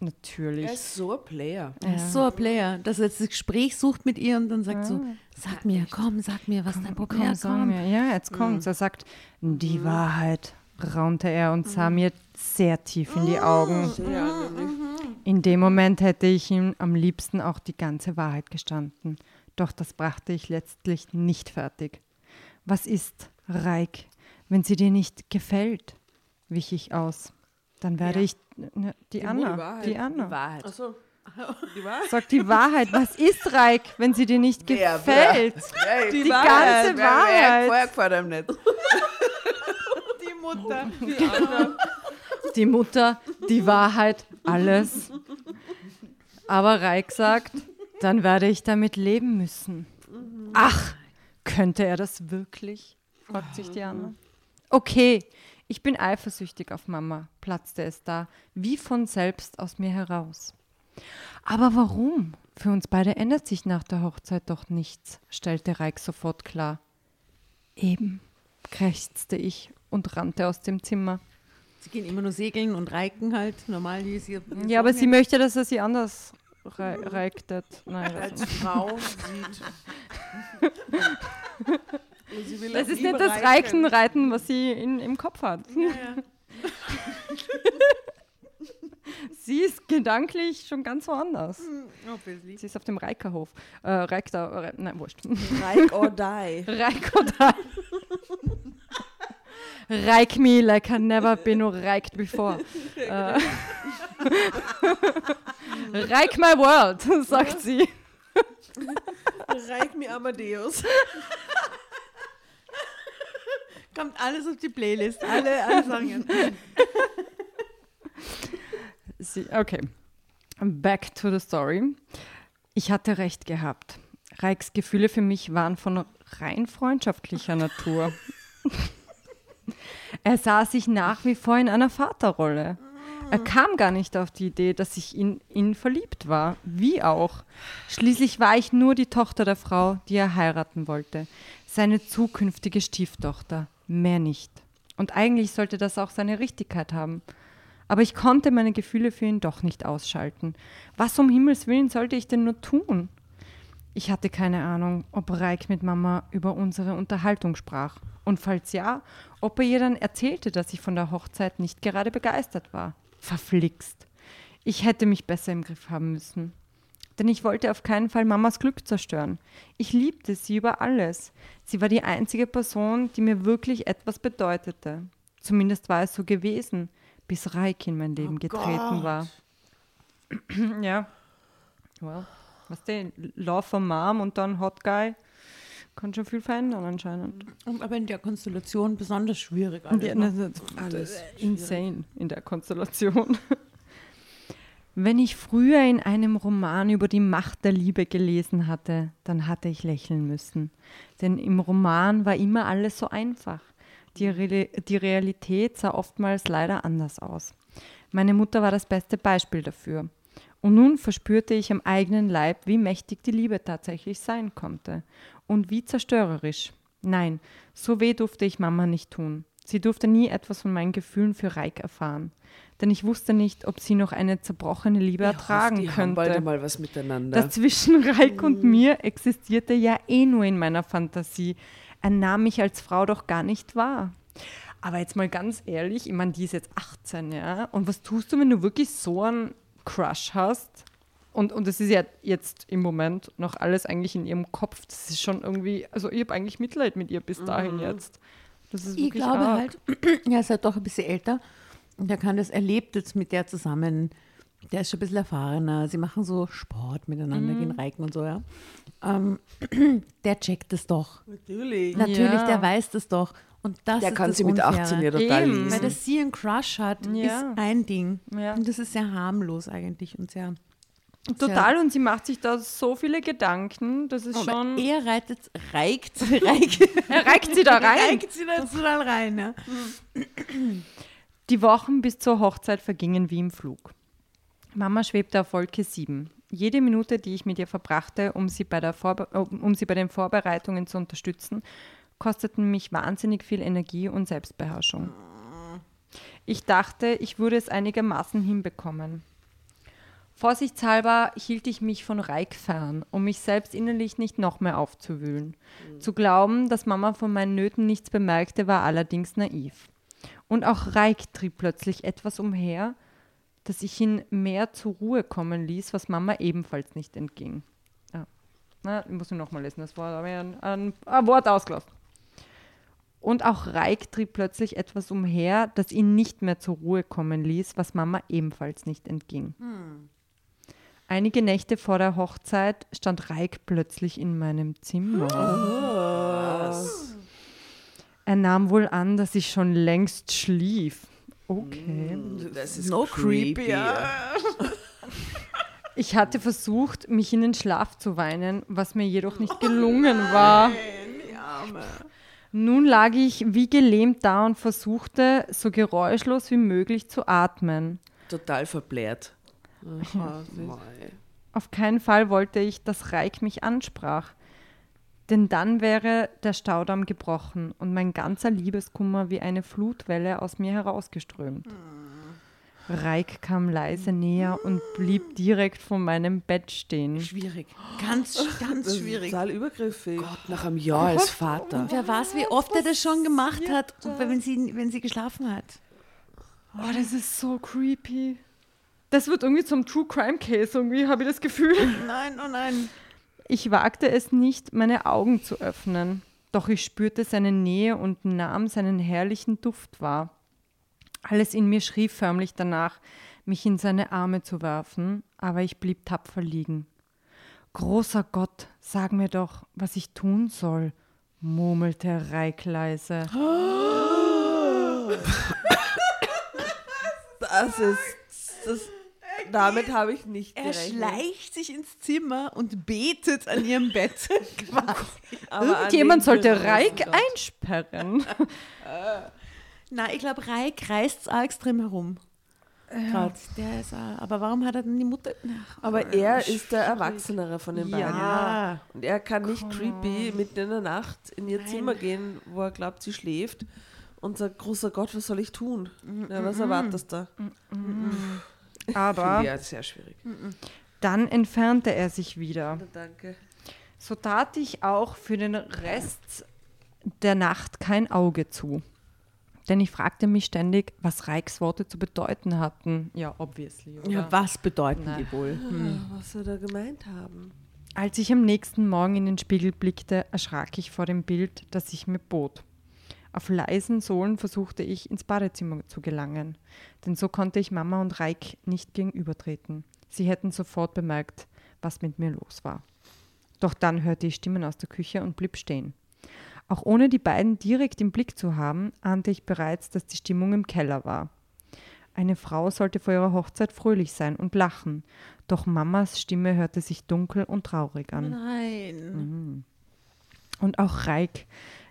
natürlich. ist so ein Player. Er ist so ein Player, dass er jetzt das Gespräch sucht mit ihr und dann sagt so, sag mir, komm, sag mir, was dein Problem Komm, ist. sag mir. Ja, jetzt kommt's. Er sagt, die Wahrheit, raunte er und sah mir sehr tief in die Augen. Sehr angenehm. In dem Moment hätte ich ihm am liebsten auch die ganze Wahrheit gestanden. Doch das brachte ich letztlich nicht fertig. Was ist, Reik, wenn sie dir nicht gefällt? wich ich aus. Dann werde Ja. ich ne, die, Die Anna. Wahrheit. Die Anna. Die Wahrheit. Achso. Die Wahrheit? Sag die Wahrheit. Was ist, Reik, wenn sie dir nicht Wer, gefällt? wer? Die ganze Wahrheit. Vorher gefällt einem nicht. Die Mutter. Die Mutter, die Wahrheit, alles. Aber Reik sagt, dann werde ich damit leben müssen. Ach, könnte er das wirklich? Fragt sich Diana. Okay, ich bin eifersüchtig auf Mama, platzte es da, wie von selbst aus mir heraus. Aber warum? Für uns beide ändert sich nach der Hochzeit doch nichts, stellte Reik sofort klar. Eben, krächzte ich und rannte aus dem Zimmer. Sie gehen immer nur segeln und reiken halt, normal wie sie. Ja, aber sie möchte, dass er sie anders rei reiktet. Nein, Als Frau sieht. Sie will Das ist nicht das Reiken, Reiten, was sie in, im Kopf hat. sie ist gedanklich schon ganz woanders. Obviously. Sie ist auf dem Reikerhof. Äh, Reikter, Re nein, wurscht. Reik or die. Reik oder Reik me like I never been reiked before. äh, Reik my world, sagt sie. Reik mir Amadeus. Kommt alles auf die Playlist, alle, alle Sachen. Okay. Back to the story. Ich hatte recht gehabt. Reiks Gefühle für mich waren von rein freundschaftlicher Natur. er sah sich nach wie vor in einer Vaterrolle. Er kam gar nicht auf die Idee, dass ich in ihn verliebt war. Wie auch. Schließlich war ich nur die Tochter der Frau, die er heiraten wollte. Seine zukünftige Stieftochter. Mehr nicht. Und eigentlich sollte das auch seine Richtigkeit haben. Aber ich konnte meine Gefühle für ihn doch nicht ausschalten. Was um Himmels Willen sollte ich denn nur tun? Ich hatte keine Ahnung, ob Reik mit Mama über unsere Unterhaltung sprach. Und falls ja, ob er ihr dann erzählte, dass ich von der Hochzeit nicht gerade begeistert war. Verflixt. Ich hätte mich besser im Griff haben müssen. Denn ich wollte auf keinen Fall Mamas Glück zerstören. Ich liebte sie über alles. Sie war die einzige Person, die mir wirklich etwas bedeutete. Zumindest war es so gewesen, bis Reik in mein Leben getreten war. ja. Well, was denn? Love from Mom und dann Hot Guy kann schon viel verändern anscheinend. Aber in der Konstellation besonders schwierig. Alles, Ja, ne? das ist alles insane in der Konstellation. Wenn ich früher in einem Roman über die Macht der Liebe gelesen hatte, dann hatte ich lächeln müssen. Denn im Roman war immer alles so einfach. Die, Re die Realität sah oftmals leider anders aus. Meine Mutter war das beste Beispiel dafür. Und nun verspürte ich am eigenen Leib, wie mächtig die Liebe tatsächlich sein konnte. Und wie zerstörerisch. Nein, so weh durfte ich Mama nicht tun. Sie durfte nie etwas von meinen Gefühlen für Reik erfahren. Denn ich wusste nicht, ob sie noch eine zerbrochene Liebe ertragen die haben bald könnte. einmal was miteinander. Das zwischen Reik und mir existierte ja eh nur in meiner Fantasie. Er nahm mich als Frau doch gar nicht wahr. Aber jetzt mal ganz ehrlich, ich meine, die ist jetzt 18, ja. Und was tust du, wenn du wirklich so einen Crush hast? Und, und das ist ja jetzt im Moment noch alles eigentlich in ihrem Kopf. Das ist schon irgendwie, also ich habe eigentlich Mitleid mit ihr bis dahin jetzt. Das ist Ich glaube arg. halt, er ist halt doch ein bisschen älter und er kann das, er lebt jetzt mit der zusammen. Der ist schon ein bisschen erfahrener. Sie machen so Sport miteinander, Mhm. gehen reiken und so, ja. Ähm, der checkt es doch. Natürlich. Natürlich, Ja. der weiß das doch. Und das der ist kann das sie mit Unfaire. 18 ja total Eben. lesen. Weil dass sie einen Crush hat, Ja. ist ein Ding. Ja. Und das ist sehr harmlos eigentlich und sehr. Total, und sie macht sich da so viele Gedanken, das ist Aber schon. er reitet, reikt, reikt, Er reicht sie da rein. reikt sie da total rein. Ja. Die Wochen bis zur Hochzeit vergingen wie im Flug. Mama schwebte auf Wolke 7. Jede Minute, die ich mit ihr verbrachte, um sie bei, der Vorbe äh, um sie bei den Vorbereitungen zu unterstützen, kosteten mich wahnsinnig viel Energie und Selbstbeherrschung. Ich dachte, ich würde es einigermaßen hinbekommen. Vorsichtshalber hielt ich mich von Reik fern, um mich selbst innerlich nicht noch mehr aufzuwühlen. Zu glauben, dass Mama von meinen Nöten nichts bemerkte, war allerdings naiv. Und auch Reik trieb plötzlich etwas umher, das ich ihn mehr zur Ruhe kommen ließ, was Mama ebenfalls nicht entging. Ja. Na, ich muss ihn nochmal lesen, das war ein, ein, ein Wort ausgelassen. Und auch Reik trieb plötzlich etwas umher, das ihn nicht mehr zur Ruhe kommen ließ, was Mama ebenfalls nicht entging. Einige Nächte vor der Hochzeit stand Reik plötzlich in meinem Zimmer. Er nahm wohl an, dass ich schon längst schlief. Okay. Das ist No creepy. Ich hatte versucht, mich in den Schlaf zu weinen, was mir jedoch nicht gelungen war. Nun lag ich wie gelähmt da und versuchte, so geräuschlos wie möglich zu atmen. Total verbläht. Auf keinen Fall wollte ich, dass Reik mich ansprach. Denn dann wäre der Staudamm gebrochen und mein ganzer Liebeskummer wie eine Flutwelle aus mir herausgeströmt. Reik kam leise näher und blieb direkt vor meinem Bett stehen. Schwierig. Ganz, ganz schwierig. Total übergriffig. Nach einem Jahr als Vater. Und wer weiß, wie oft er das schon gemacht hat, wenn sie, wenn sie geschlafen hat. Oh, das ist so creepy. Das wird irgendwie zum True Crime Case, irgendwie habe ich das Gefühl. Nein, oh nein. Ich wagte es nicht, meine Augen zu öffnen, doch ich spürte seine Nähe und nahm seinen herrlichen Duft wahr. Alles in mir schrie förmlich danach, mich in seine Arme zu werfen, aber ich blieb tapfer liegen. Großer Gott, sag mir doch, was ich tun soll, murmelte Reik leise. Das ist. Das, damit habe ich nicht Er gerechnet. schleicht sich ins Zimmer und betet an ihrem Bett. Irgendjemand sollte großen Reik Gott. einsperren. Nein, ich glaube, Reik reißt auch extrem herum. Grad. Der ist auch, aber warum hat er denn die Mutter? Ach, Aber er ist der Erwachsenere von den beiden. ja. Und er kann nicht creepy mitten in der Nacht in ihr Zimmer gehen, wo er glaubt, sie schläft und sagt, großer Gott, was soll ich tun? Ja, was erwartest du? Aber Ja, sehr schwierig. dann entfernte er sich wieder. Danke. So tat ich auch für den Rest der Nacht kein Auge zu. Denn ich fragte mich ständig, was Reiks Worte zu bedeuten hatten. Ja, obviously. Oder? Ja, was bedeuten Nein. die wohl? Was soll er gemeint haben? Als ich am nächsten Morgen in den Spiegel blickte, erschrak ich vor dem Bild, das sich mir bot. Auf leisen Sohlen versuchte ich, ins Badezimmer zu gelangen, denn so konnte ich Mama und Reik nicht gegenübertreten. Sie hätten sofort bemerkt, was mit mir los war. Doch dann hörte ich Stimmen aus der Küche und blieb stehen. Auch ohne die beiden direkt im Blick zu haben, ahnte ich bereits, dass die Stimmung im Keller war. Eine Frau sollte vor ihrer Hochzeit fröhlich sein und lachen, doch Mamas Stimme hörte sich dunkel und traurig an. Nein. Und auch Reik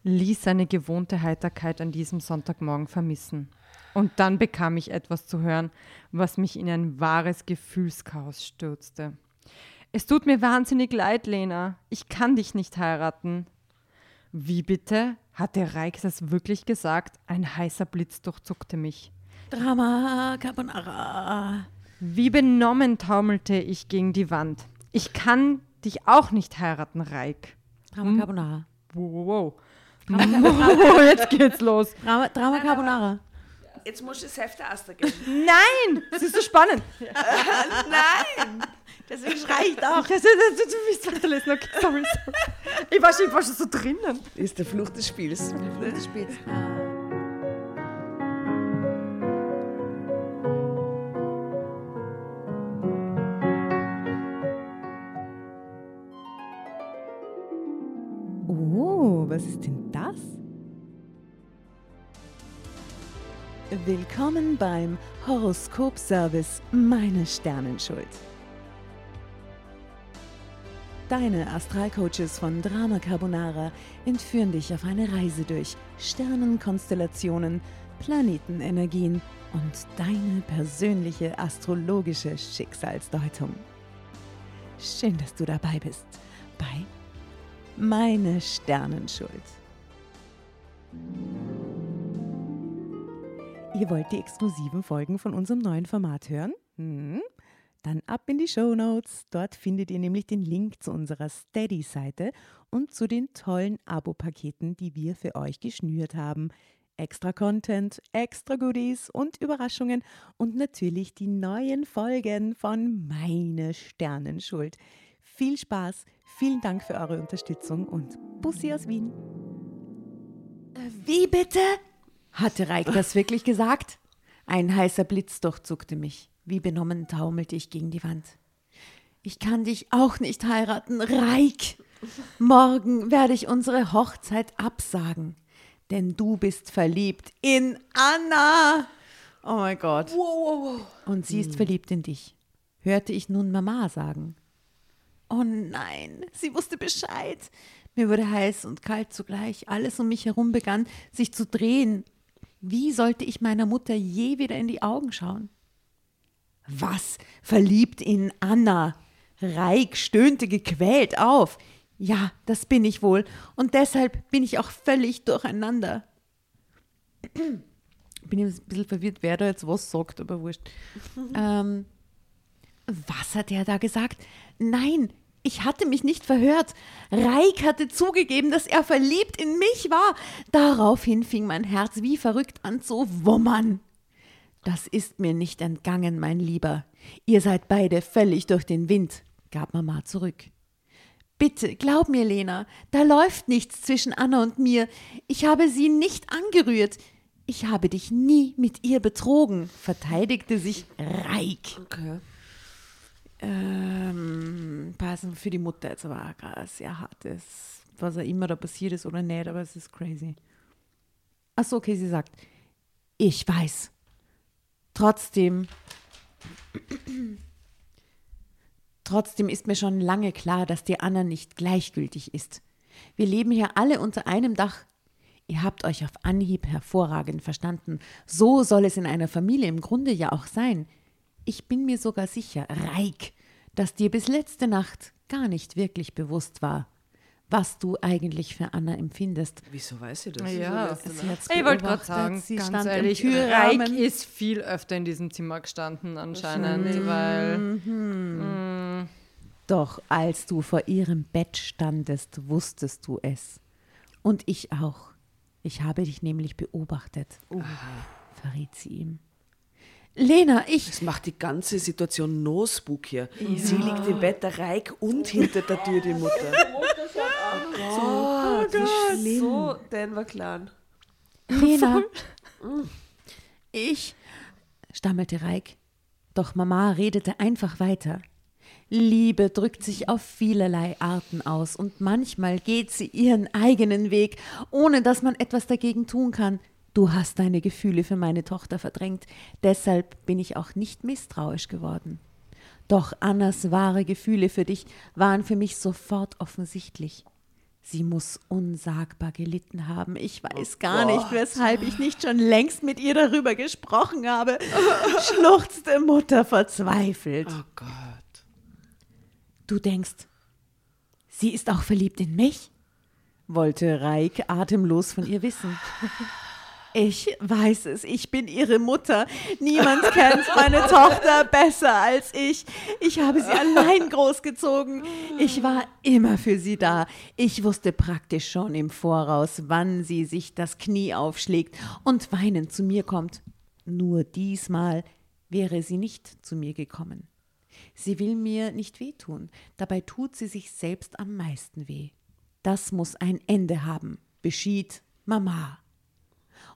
ließ seine gewohnte Heiterkeit an diesem Sonntagmorgen vermissen. Und dann bekam ich etwas zu hören, was mich in ein wahres Gefühlschaos stürzte. Es tut mir wahnsinnig leid, Lena. Ich kann dich nicht heiraten. Wie bitte? Hat der Reik das wirklich gesagt? Ein heißer Blitz durchzuckte mich. Drama Carbonara. Wie benommen taumelte ich gegen die Wand. Ich kann dich auch nicht heiraten, Reik. Drama Carbonara. Wow, wow, wow. Jetzt geht's los. Drama, Drama Carbonara. Jetzt musst du das Heft der Aster geben. Nein, das ist so spannend. Deswegen schrei ich. Ich, das, du willst weiterlesen, okay, sorry, sorry. Ich war schon, ich war schon so drinnen. Ist der Fluch des Spiels. Oh, was ist denn Willkommen beim Horoskop-Service Meine Sternenschuld. Deine Astralcoaches von Drama Carbonara entführen dich auf eine Reise durch Sternenkonstellationen, Planetenenergien und deine persönliche astrologische Schicksalsdeutung. Schön, dass du dabei bist bei Meine Sternenschuld. Ihr wollt die exklusiven Folgen von unserem neuen Format hören? Hm? Dann ab in die Show Notes. Dort findet ihr nämlich den Link zu unserer Steady-Seite und zu den tollen Abo-Paketen, die wir für euch geschnürt haben. Extra Content, extra Goodies und Überraschungen und natürlich die neuen Folgen von Meine Sternenschuld. Viel Spaß, vielen Dank für eure Unterstützung und Bussi aus Wien. Wie bitte? Hatte Reik das wirklich gesagt? Ein heißer Blitz durchzuckte mich. Wie benommen taumelte ich gegen die Wand. Ich kann dich auch nicht heiraten, Reik. Morgen werde ich unsere Hochzeit absagen, denn du bist verliebt in Anna. Oh mein Gott. Und sie ist verliebt in dich. Hörte ich nun Mama sagen. Oh nein, sie wusste Bescheid. Mir wurde heiß und kalt zugleich. Alles um mich herum begann sich zu drehen. Wie sollte ich meiner Mutter je wieder in die Augen schauen? Was? Verliebt in Anna? Reik stöhnte gequält auf. Ja, das bin ich wohl. Und deshalb bin ich auch völlig durcheinander. bin jetzt ein bisschen verwirrt, wer da jetzt was sagt, aber wurscht. ähm, was hat er da gesagt? Nein, ich hatte mich nicht verhört. Reik hatte zugegeben, dass er verliebt in mich war. Daraufhin fing mein Herz wie verrückt an zu wummern. Das ist mir nicht entgangen, mein Lieber. Ihr seid beide völlig durch den Wind, gab Mama zurück. Bitte, glaub mir, Lena, da läuft nichts zwischen Anna und mir. Ich habe sie nicht angerührt. Ich habe dich nie mit ihr betrogen, verteidigte sich Reik. Okay. Ähm, passen für die Mutter jetzt aber auch sehr hartes, was auch immer da passiert ist oder nicht, aber es ist crazy. Achso, okay, sie sagt, ich weiß. Trotzdem, trotzdem ist mir schon lange klar, dass dir Anna nicht gleichgültig ist. Wir leben hier alle unter einem Dach. Ihr habt euch auf Anhieb hervorragend verstanden. So soll es in einer Familie im Grunde ja auch sein. Ich bin mir sogar sicher, Reik, dass dir bis letzte Nacht gar nicht wirklich bewusst war, was du eigentlich für Anna empfindest. Wieso weiß ich das? Ja, Sie hat's ich wollte gerade sagen, sie ganz stand ehrlich, Reik ist viel öfter in diesem Zimmer gestanden anscheinend, weil Doch als du vor ihrem Bett standest, wusstest du es. Und ich auch. Ich habe dich nämlich beobachtet, verriet sie ihm. Lena, ich. Das macht die ganze Situation no spookier. Sie liegt im Bett, der Reik und hinter der Tür die Mutter. Oh, wie schlimm. So, Denver Clan. Lena, ich, stammelte Reik. Doch Mama redete einfach weiter. Liebe drückt sich auf vielerlei Arten aus und manchmal geht sie ihren eigenen Weg, ohne dass man etwas dagegen tun kann. Du hast deine Gefühle für meine Tochter verdrängt, deshalb bin ich auch nicht misstrauisch geworden. Doch Annas wahre Gefühle für dich waren für mich sofort offensichtlich. Sie muss unsagbar gelitten haben. Ich weiß gar nicht, weshalb ich nicht schon längst mit ihr darüber gesprochen habe, schluchzte Mutter verzweifelt. Oh Gott. Du denkst, sie ist auch verliebt in mich? wollte Reik atemlos von ihr wissen. Ich weiß es, ich bin ihre Mutter. Niemand kennt meine Tochter besser als ich. Ich habe sie allein großgezogen. Ich war immer für sie da. Ich wusste praktisch schon im Voraus, wann sie sich das Knie aufschlägt und weinend zu mir kommt. Nur diesmal wäre sie nicht zu mir gekommen. Sie will mir nicht wehtun, dabei tut sie sich selbst am meisten weh. Das muss ein Ende haben, beschied Mama.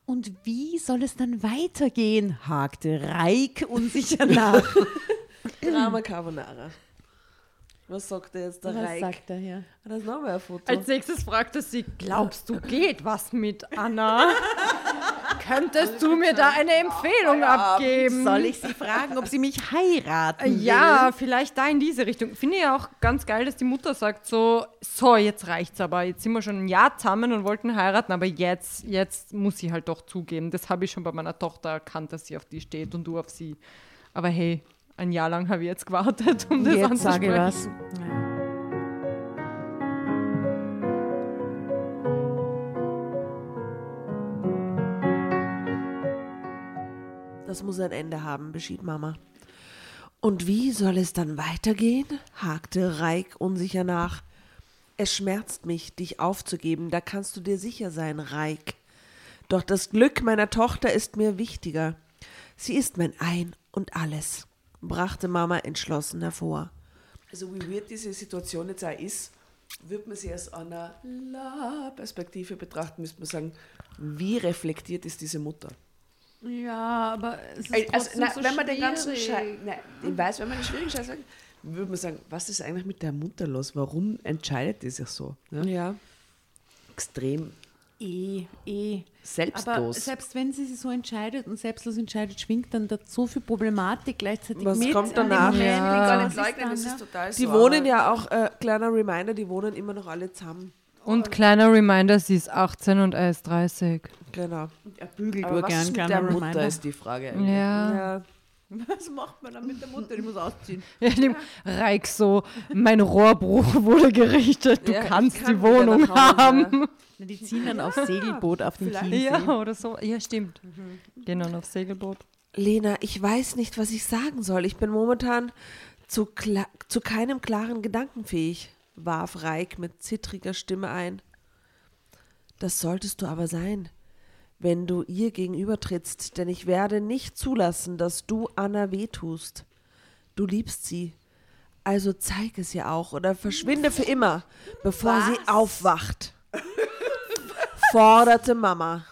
Und wie soll es dann weitergehen? hakte Reik unsicher nach. Drama Carbonara. Was sagt der jetzt der Was Reik? sagt er hier? Ah, Das ist nochmal ein Foto. Als nächstes fragt er sie, glaubst du, geht was mit Anna? Könntest du mir da eine Empfehlung abgeben? Soll ich sie fragen, ob sie mich heiraten will? Ja, vielleicht da in diese Richtung. Finde ich auch ganz geil, dass die Mutter sagt so, so, jetzt reicht's aber. Jetzt sind wir schon ein Jahr zusammen und wollten heiraten, aber jetzt, jetzt muss sie halt doch zugeben. Das habe ich schon bei meiner Tochter erkannt, dass sie auf die steht und du auf sie. Aber hey, ein Jahr lang habe ich jetzt gewartet, um das Jetzt sage ich anzusprechen. was. Das muss ein Ende haben, beschied Mama. Und wie soll es dann weitergehen? hakte Reik unsicher nach. Es schmerzt mich, dich aufzugeben, da kannst du dir sicher sein, Reik. Doch das Glück meiner Tochter ist mir wichtiger. Sie ist mein Ein und alles, brachte Mama entschlossen hervor. Also wie weird diese Situation jetzt auch ist, würde man sie aus einer La-Perspektive betrachten, müsste man sagen, wie reflektiert ist diese Mutter? Ja, aber es ist Also, nein, so wenn man den ganzen. Scheiß, ich weiß, wenn man den schwierigen Scheiß sagt, würde man sagen, was ist eigentlich mit der Mutter los? Warum entscheidet die sich so? Ne? Ja. Extrem Eh, eh. Aber selbstlos. selbst wenn sie sich so entscheidet und selbstlos entscheidet, schwingt dann da so viel Problematik gleichzeitig Was mit. kommt danach? Moment. ich will gar Was nicht leugnen, dann das da? ist total so. Die wohnen aber- ja auch, äh, kleiner Reminder, die wohnen immer noch alle zusammen. Und kleiner Reminder, sie ist 18 und er ist 30. Genau. Er bügelt Aber nur was gern, ist mit der Mutter, Reminder. ist die Frage. eigentlich. Ja. Ja. Was macht man dann mit der Mutter? Die muss ausziehen. ja dem Reik so, mein Rohrbruch wurde gerichtet, du Ja, kannst kann die Wohnung Hause. haben. Na, Die ziehen dann aufs Segelboot auf den Chiemsee. Ja, oder so. Ja, stimmt. Mhm. Gehen dann aufs Segelboot. Lena, ich weiß nicht, was ich sagen soll. Ich bin momentan zu, zu keinem klaren Gedanken fähig, warf Reik mit zittriger Stimme ein. Das solltest du aber sein, wenn du ihr gegenübertrittst, denn ich werde nicht zulassen, dass du Anna wehtust. Du liebst sie. Also zeig es ihr auch oder verschwinde für immer, bevor sie aufwacht. Forderte Mama.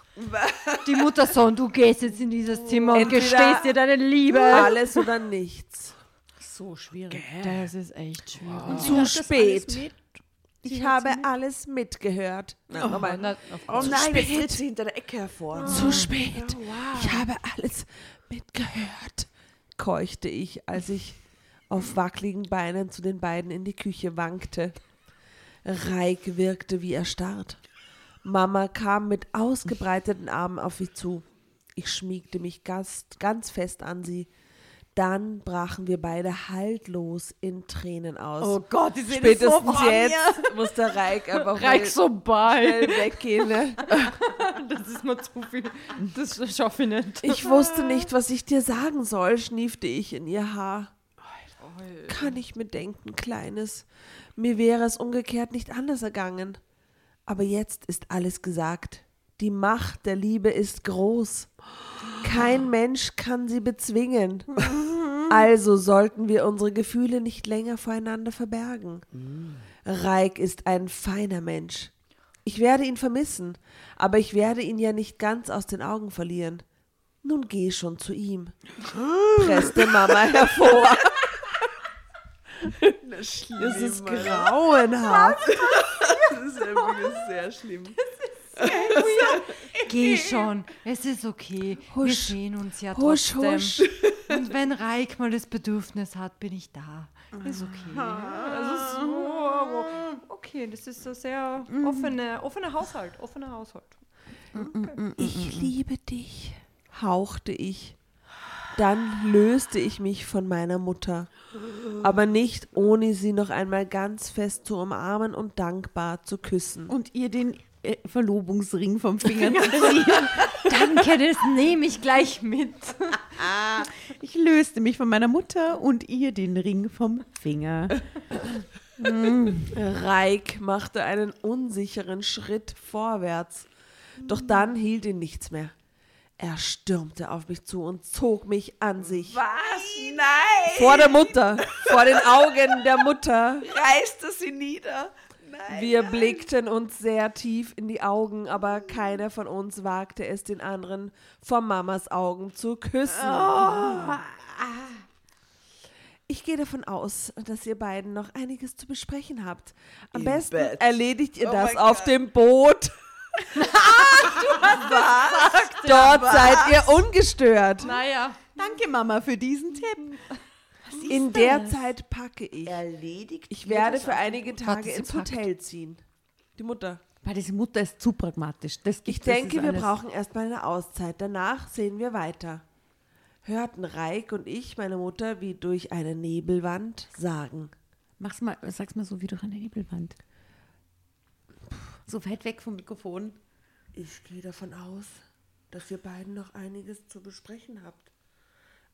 Die Mutter so, und du gehst jetzt in dieses Zimmer und Entweder gestehst dir deine Liebe. Alles oder nichts. So schwierig. Das ist echt schwierig. Zu spät. Ich habe alles mitgehört. Na, nochmal. Na, Oh Zu nein, jetzt tritt sie hinter der Ecke hervor. Zu spät. Ich habe alles mitgehört, keuchte ich, als ich auf wackeligen Beinen zu den beiden in die Küche wankte. Reik wirkte wie erstarrt. Mama kam mit ausgebreiteten Armen auf mich zu. Ich schmiegte mich ganz, ganz fest an sie. Dann brachen wir beide haltlos in Tränen aus. Oh Gott, die sind Spätestens jetzt muss der Reik einfach Reik so schnell weggehen. Ne? Das ist mir zu viel. Das schaffe ich nicht. Ich wusste nicht, was ich dir sagen soll, schniefte ich in ihr Haar. Kann ich mir denken, Kleines. Mir wäre es umgekehrt nicht anders ergangen. Aber jetzt ist alles gesagt. Die Macht der Liebe ist groß. Kein Mensch kann sie bezwingen. Also sollten wir unsere Gefühle nicht länger voreinander verbergen. Reik ist ein feiner Mensch. Ich werde ihn vermissen, aber ich werde ihn ja nicht ganz aus den Augen verlieren. Nun geh schon zu ihm, presste Mama hervor. Das Das ist grauenhaft. Das ist wirklich sehr schlimm. Geh schon, es ist okay. Wir Husch. sehen uns ja Husch, trotzdem. husch. Und wenn Reik mal das Bedürfnis hat, bin ich da. Ist okay. Also so, okay, das ist ein sehr offene, offener Haushalt. Offener Haushalt. Ich liebe dich, hauchte ich. Dann löste ich mich von meiner Mutter, aber nicht ohne sie noch einmal ganz fest zu umarmen und dankbar zu küssen. Und ihr den Verlobungsring vom Finger zu ziehen. Danke, das nehme ich gleich mit. Ich löste mich von meiner Mutter und ihr den Ring vom Finger. Reik machte einen unsicheren Schritt vorwärts, doch dann hielt ihn nichts mehr. Er stürmte auf mich zu und zog mich an sich. Was? Nein! Vor der Mutter, vor den Augen der Mutter. Reißt er sie nieder? Nein. Wir blickten uns sehr tief in die Augen, aber keiner von uns wagte es, den anderen vor Mamas Augen zu küssen. Ich gehe davon aus, dass ihr beiden noch einiges zu besprechen habt. Am Im besten Bett. erledigt ihr Oh das auf Gott. dem Boot. Dort seid ihr ungestört. Naja. Danke, Mama, für diesen Tipp. In der Zeit packe ich. Erledigt. Ich werde für einige Tage ins packt. Hotel ziehen. Die Mutter. Weil diese Mutter ist zu pragmatisch. Das Ich denke, wir brauchen erstmal eine Auszeit. Danach sehen wir weiter. Hörten Reik und ich meine Mutter wie durch eine Nebelwand sagen. Mach's mal, sag's mal so wie durch eine Nebelwand. So weit weg vom Mikrofon. Ich gehe davon aus, dass ihr beiden noch einiges zu besprechen habt.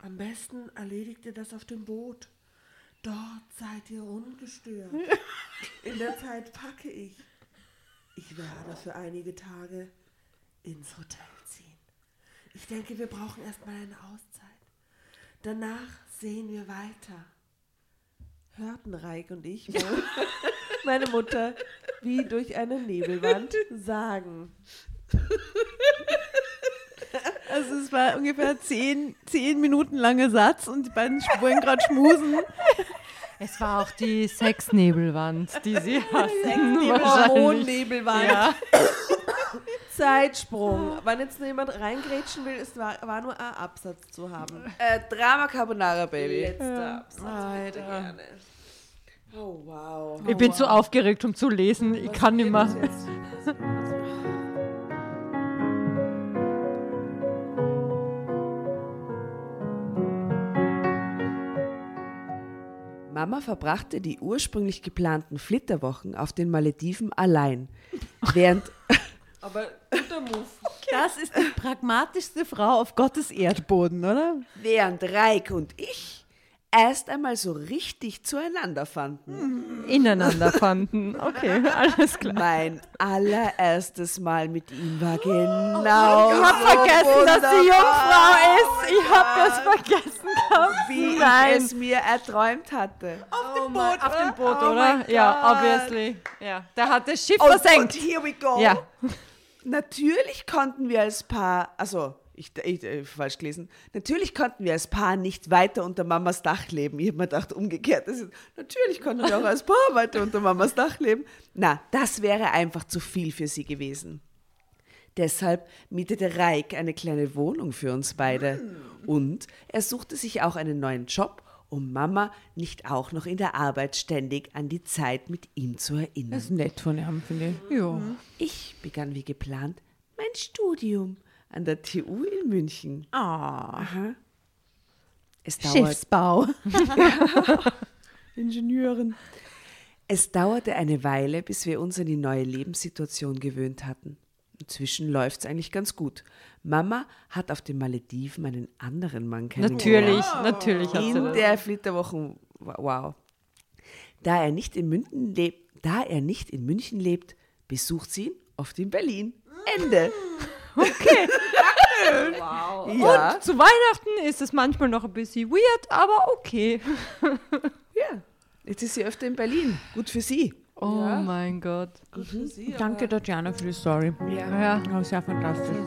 Am besten erledigt ihr das auf dem Boot. Dort seid ihr ungestört. In der Zeit packe ich. Ich werde für einige Tage ins Hotel ziehen. Ich denke, wir brauchen erstmal eine Auszeit. Danach sehen wir weiter. Hörten Reik und ich meine, meine Mutter wie durch eine Nebelwand sagen. Also es war ungefähr zehn, zehn Minuten langer Satz und die beiden wollen gerade schmusen. Es war auch die Sexnebelwand, die sie hatten. Hormonnebelwand. Ja. Zeitsprung. Wenn jetzt jemand reingrätschen will, es war, war nur ein Absatz zu haben. Äh, Drama Carbonara, Baby. Letzter Absatz. bitte gerne. Oh, wow. Ich bin zu aufgeregt, um zu lesen. Ich kann nicht mehr. Mama verbrachte die ursprünglich geplanten Flitterwochen auf den Malediven allein, während Aber guter Move. Das ist die pragmatischste Frau auf Gottes Erdboden, oder? während Reik und ich erst einmal so richtig zueinander fanden. Ineinander fanden. Okay, alles klar. Mein allererstes Mal mit ihm war genau Ich hab vergessen, dass sie Jungfrau ist. Ich hab das vergessen gehabt. wie Nein. ich es mir erträumt hatte. Auf dem Boot, auf dem Boot, Oh oder? Ja, obviously. Ja, der hat das Schiff Und, versenkt. und here we go. Ja. Natürlich konnten wir als Paar, also ich, ich äh, falsch gelesen, natürlich konnten wir als Paar nicht weiter unter Mamas Dach leben. Ich habe mir gedacht, umgekehrt. Das ist, natürlich konnten wir auch als Paar weiter unter Mamas Dach leben. Na, das wäre einfach zu viel für sie gewesen. Deshalb mietete Reik eine kleine Wohnung für uns beide. Und er suchte sich auch einen neuen Job, um Mama nicht auch noch in der Arbeit ständig an die Zeit mit ihm zu erinnern. Das ist nett von ihm, finde ich. Ja. Ich begann wie geplant mein Studium an der TU in München. Ah, Es dauert, Schiffsbau. Ingenieurin. Es dauerte eine Weile, bis wir uns an die neue Lebenssituation gewöhnt hatten. Inzwischen läuft es eigentlich ganz gut. Mama hat auf den Malediven einen anderen Mann kennengelernt. Natürlich, natürlich hat sie In das. der Flitterwochen, wow. Da er nicht in München lebt, da er nicht in München lebt, besucht sie ihn oft in Berlin. Ende. Okay. wow. Ja. Zu Weihnachten ist es manchmal noch ein bisschen weird, aber okay. Ja, jetzt ist sie öfter in Berlin. Gut für sie. Oh mein Gott. Danke, Tatjana, für die Story. Ja. Ja, sehr fantastisch.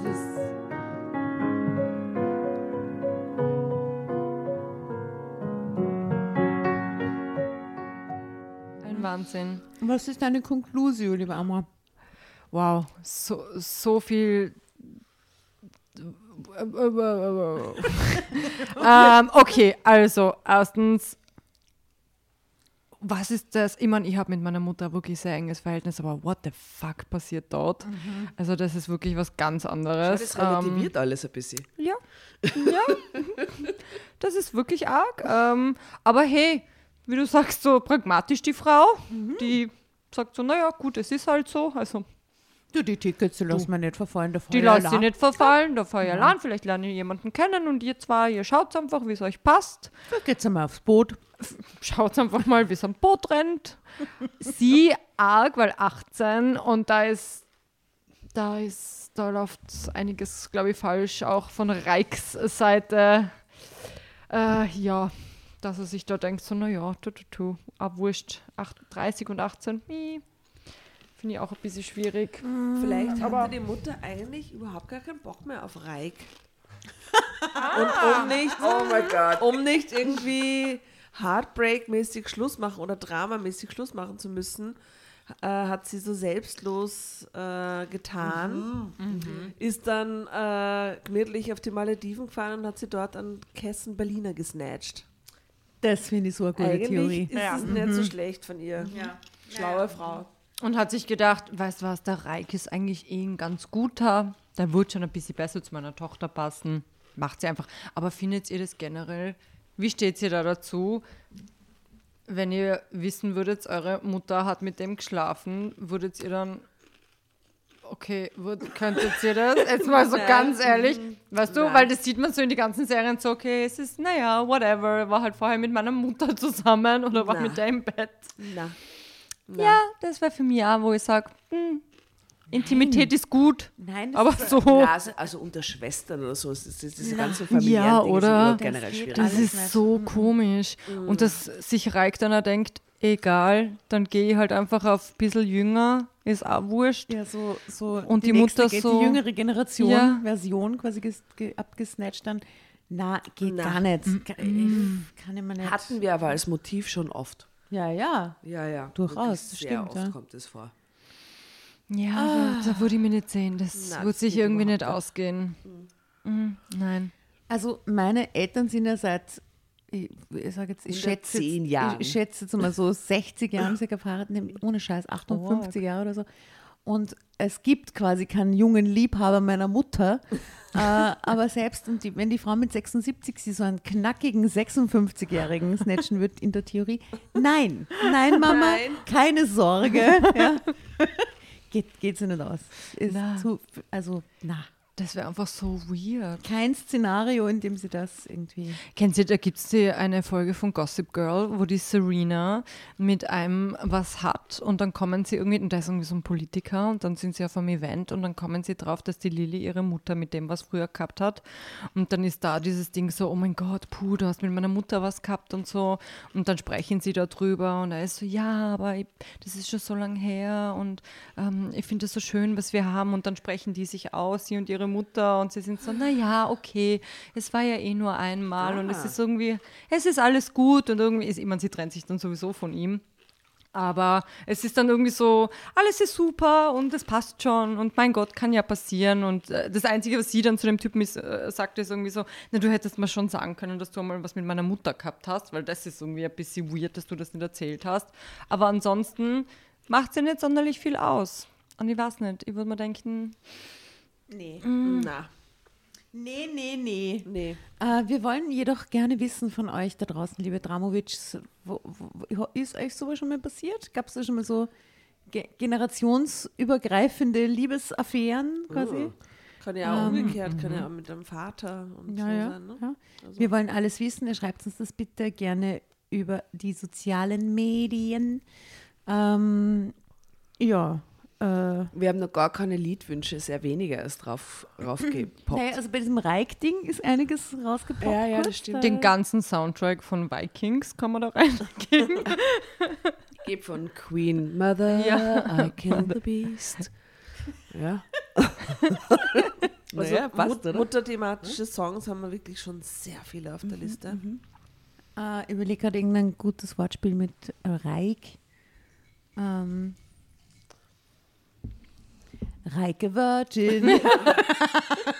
Ein Wahnsinn. Was ist deine Konklusion, liebe Amma? Wow, so, so viel. ähm, okay, also erstens, was ist das? Ich meine, ich habe mit meiner Mutter wirklich sehr enges Verhältnis, aber what the fuck passiert dort? Also das ist wirklich was ganz anderes. Das Ähm, relativiert alles ein bisschen. ja, ja, das ist wirklich arg. Ähm, aber hey, wie du sagst, so pragmatisch die Frau, die sagt so, naja, gut, es ist halt so. Also Du, die Tickets, die lassen wir nicht verfallen. Da die lasst sie nicht verfallen, da fahr ich allein, vielleicht lerne ich jemanden kennen und ihr zwei, ihr schaut einfach, wie es euch passt. Da geht's einmal aufs Boot. Schaut einfach mal, wie es am Boot rennt. Sie arg, weil 18 und da ist, da ist, da läuft einiges, glaube ich, falsch, auch von Reichs Seite. Äh, ja, dass er sich da denkt, so, naja, tu, tu, tu, ah, wurscht, 38 und 18, mi. Finde ich auch ein bisschen schwierig. Vielleicht Aber- hatte die Mutter eigentlich überhaupt gar keinen Bock mehr auf Reik. Und um nicht, Oh mein Gott. um nicht irgendwie Heartbreak-mäßig Schluss machen oder Dramamäßig Schluss machen zu müssen, äh, hat sie so selbstlos äh, getan, ist dann äh, gemütlich auf die Malediven gefahren und hat sie dort an Kessen Berliner gesnatcht. Das finde ich so eine gute Eigentlich Theorie. ist es nicht so schlecht von ihr. Schlaue Frau. Und hat sich gedacht, weißt du was, der Reik ist eigentlich eh ein ganz guter. Der wird schon ein bisschen besser zu meiner Tochter passen. Macht sie einfach. Aber findet ihr das generell? Wie steht ihr da dazu? Wenn ihr wissen würdet, eure Mutter hat mit dem geschlafen, würdet ihr dann. Okay, würd, könntet ihr das? Jetzt mal so ganz ehrlich. Weißt du, weil das sieht man so in die ganzen Serien so, okay, es ist, naja, whatever. War halt vorher mit meiner Mutter zusammen oder war Na. mit der im Bett. Na. Ja, das wäre für mich auch, wo ich sage, Intimität ist gut, Nein, das aber ist, so, Ja, also, unter Schwestern oder so, ist, ist, diese ganzen familiären Ja, Dinge oder? Das generell schwierig. das ist nicht. so komisch. Und dass sich Reik dann auch denkt, egal, dann gehe ich halt einfach auf ein bisschen jünger, ist auch wurscht. ja, so, so Und die nächste Mutter so- Die jüngere Generation, Ja. Version quasi ges, ge, abgesnatcht dann. Na, geht Na. gar nicht. Kann ich mir nicht. Hatten wir aber als Motiv schon oft. Ja, ja. Ja, ja. Durchaus, Sehr stimmt, oft ja. kommt es vor. Ja, aber da würde ich mir nicht sehen. Das Na, würde das sich irgendwie nicht ausgehen. Mhm, nein. Also meine Eltern sind ja seit ich, ich sage jetzt, ich 110 schätze, jetzt, ich, schätze jetzt mal so 60 Jahre sie gefahren, nämlich ohne Scheiß, 58 Jahre oder so. Und es gibt quasi keinen jungen Liebhaber meiner Mutter. äh, aber selbst die, wenn die Frau mit 76 sie so einen knackigen 56-Jährigen snatchen wird in der Theorie, nein, nein, Mama, Nein. keine Sorge. ja. geht, geht sie nicht aus. Ist Na. zu, also, na. Das wäre einfach so weird. Kein Szenario, in dem sie das irgendwie. Kennt ihr, da gibt es eine Folge von Gossip Girl, wo die Serena mit einem was hat und dann kommen sie irgendwie, und da ist irgendwie so ein Politiker und dann sind sie auf einem Event und dann kommen sie drauf, dass die Lilly ihre Mutter mit dem was früher gehabt hat und dann ist da dieses Ding so, oh mein Gott, puh, du hast mit meiner Mutter was gehabt und so und dann sprechen sie darüber und er ist so, ja, aber ich, das ist schon so lang her und ähm, ich finde es so schön, was wir haben und dann sprechen die sich aus, sie und ihre Mutter und sie sind so, na ja, okay, es war ja eh nur einmal und es ist irgendwie, es ist alles gut und irgendwie ist, ich meine, sie trennt sich dann sowieso von ihm. Aber es ist dann irgendwie so, alles ist super und es passt schon und mein Gott, kann ja passieren. Und äh, das Einzige, was sie dann zu dem Typen ist, äh, sagt, ist irgendwie so, na, du hättest mal schon sagen können, dass du einmal was mit meiner Mutter gehabt hast, weil das ist irgendwie ein bisschen weird, dass du das nicht erzählt hast. Aber ansonsten macht sie nicht sonderlich viel aus. Und ich weiß nicht, ich würde mir denken, Nee. Na, Nee, nee, nee. nee. Äh, wir wollen jedoch gerne wissen von euch da draußen, liebe Dramovics, wo, wo, ist euch sowas schon mal passiert? Gab es da schon mal so ge generationsübergreifende Liebesaffären quasi? Uh, kann ja auch umgekehrt, kann ja auch mit dem Vater und Ja, so ja, sein. Ne? ja. Also- Wir wollen alles wissen. Ihr schreibt uns das bitte gerne über die sozialen Medien. Ähm, ja. Äh, Wir haben noch gar keine Liedwünsche, sehr weniger ist drauf raufgepoppt. naja, also bei diesem Reik-Ding ist einiges rausgepoppt. Ja, ja, das stimmt. Den ganzen Soundtrack von Vikings kann man da reingeben. Geb von Queen Mother, Ja. I Kill the Beast. Ja. Also Naja, passt, Mut oder? mutterthematische Songs haben wir wirklich schon sehr viele auf der Liste. Äh, überleg gerade irgendein gutes Wortspiel mit äh, Reik. Ähm, Reike Virgin.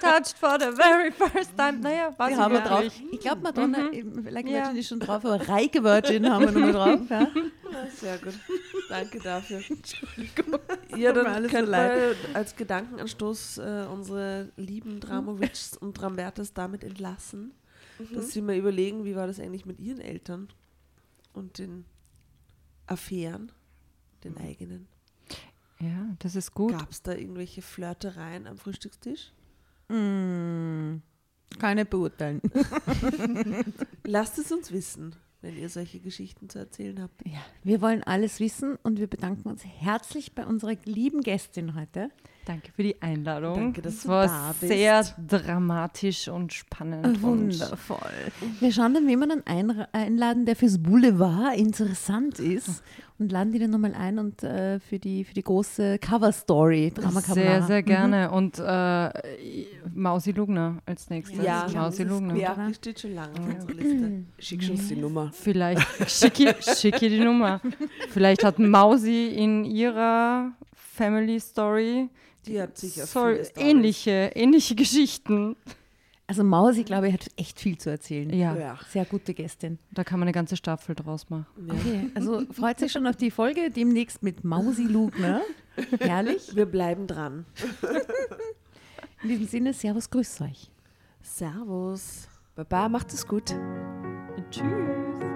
Touched for the very first time. Naja, was Die haben wir drauf. Ich glaube, Madonna, eben, vielleicht Ja. Virgin ist schon drauf, aber Reike Virgin haben wir nochmal drauf. Ja? Ja, sehr gut. Danke dafür. Ja, Tut mir dann alles können wir als Gedankenanstoß äh, unsere lieben Dramovics und Drambertas damit entlassen, dass sie mal überlegen, wie war das eigentlich mit ihren Eltern und den Affären, den eigenen. Ja, das ist gut. Gab es da irgendwelche Flirtereien am Frühstückstisch? Mm, keine beurteilen. Lasst es uns wissen, wenn ihr solche Geschichten zu erzählen habt. Ja, wir wollen alles wissen und wir bedanken uns herzlich bei unserer lieben Gästin heute. Danke für die Einladung. Danke, dass das du war da bist. sehr dramatisch und spannend. Wundervoll. Wir schauen dann, wen wir dann einra- einladen, der fürs Boulevard interessant ist und laden die dann nochmal ein und äh, für, die, für die große Cover-Story Sehr, sehr gerne. Und äh, Mausi Lugner als nächstes. Ja, Mausi Lugner. Ja, die steht schon lange auf unserer Liste. Schick uns die Nummer. Vielleicht schicke schicke die Nummer. Vielleicht hat Mausi in ihrer Family Story Die hat sicher so ähnliche, ähnliche Geschichten. Also Mausi, glaube ich, hat echt viel zu erzählen. Ja, Ja. Sehr gute Gästin. da kann man eine ganze Staffel draus machen. Okay, also freut sich schon auf die Folge demnächst mit Mausi Lugner. Herrlich. Wir bleiben dran. In diesem Sinne, Servus, grüß euch. Servus. Baba, macht es gut. Tschüss.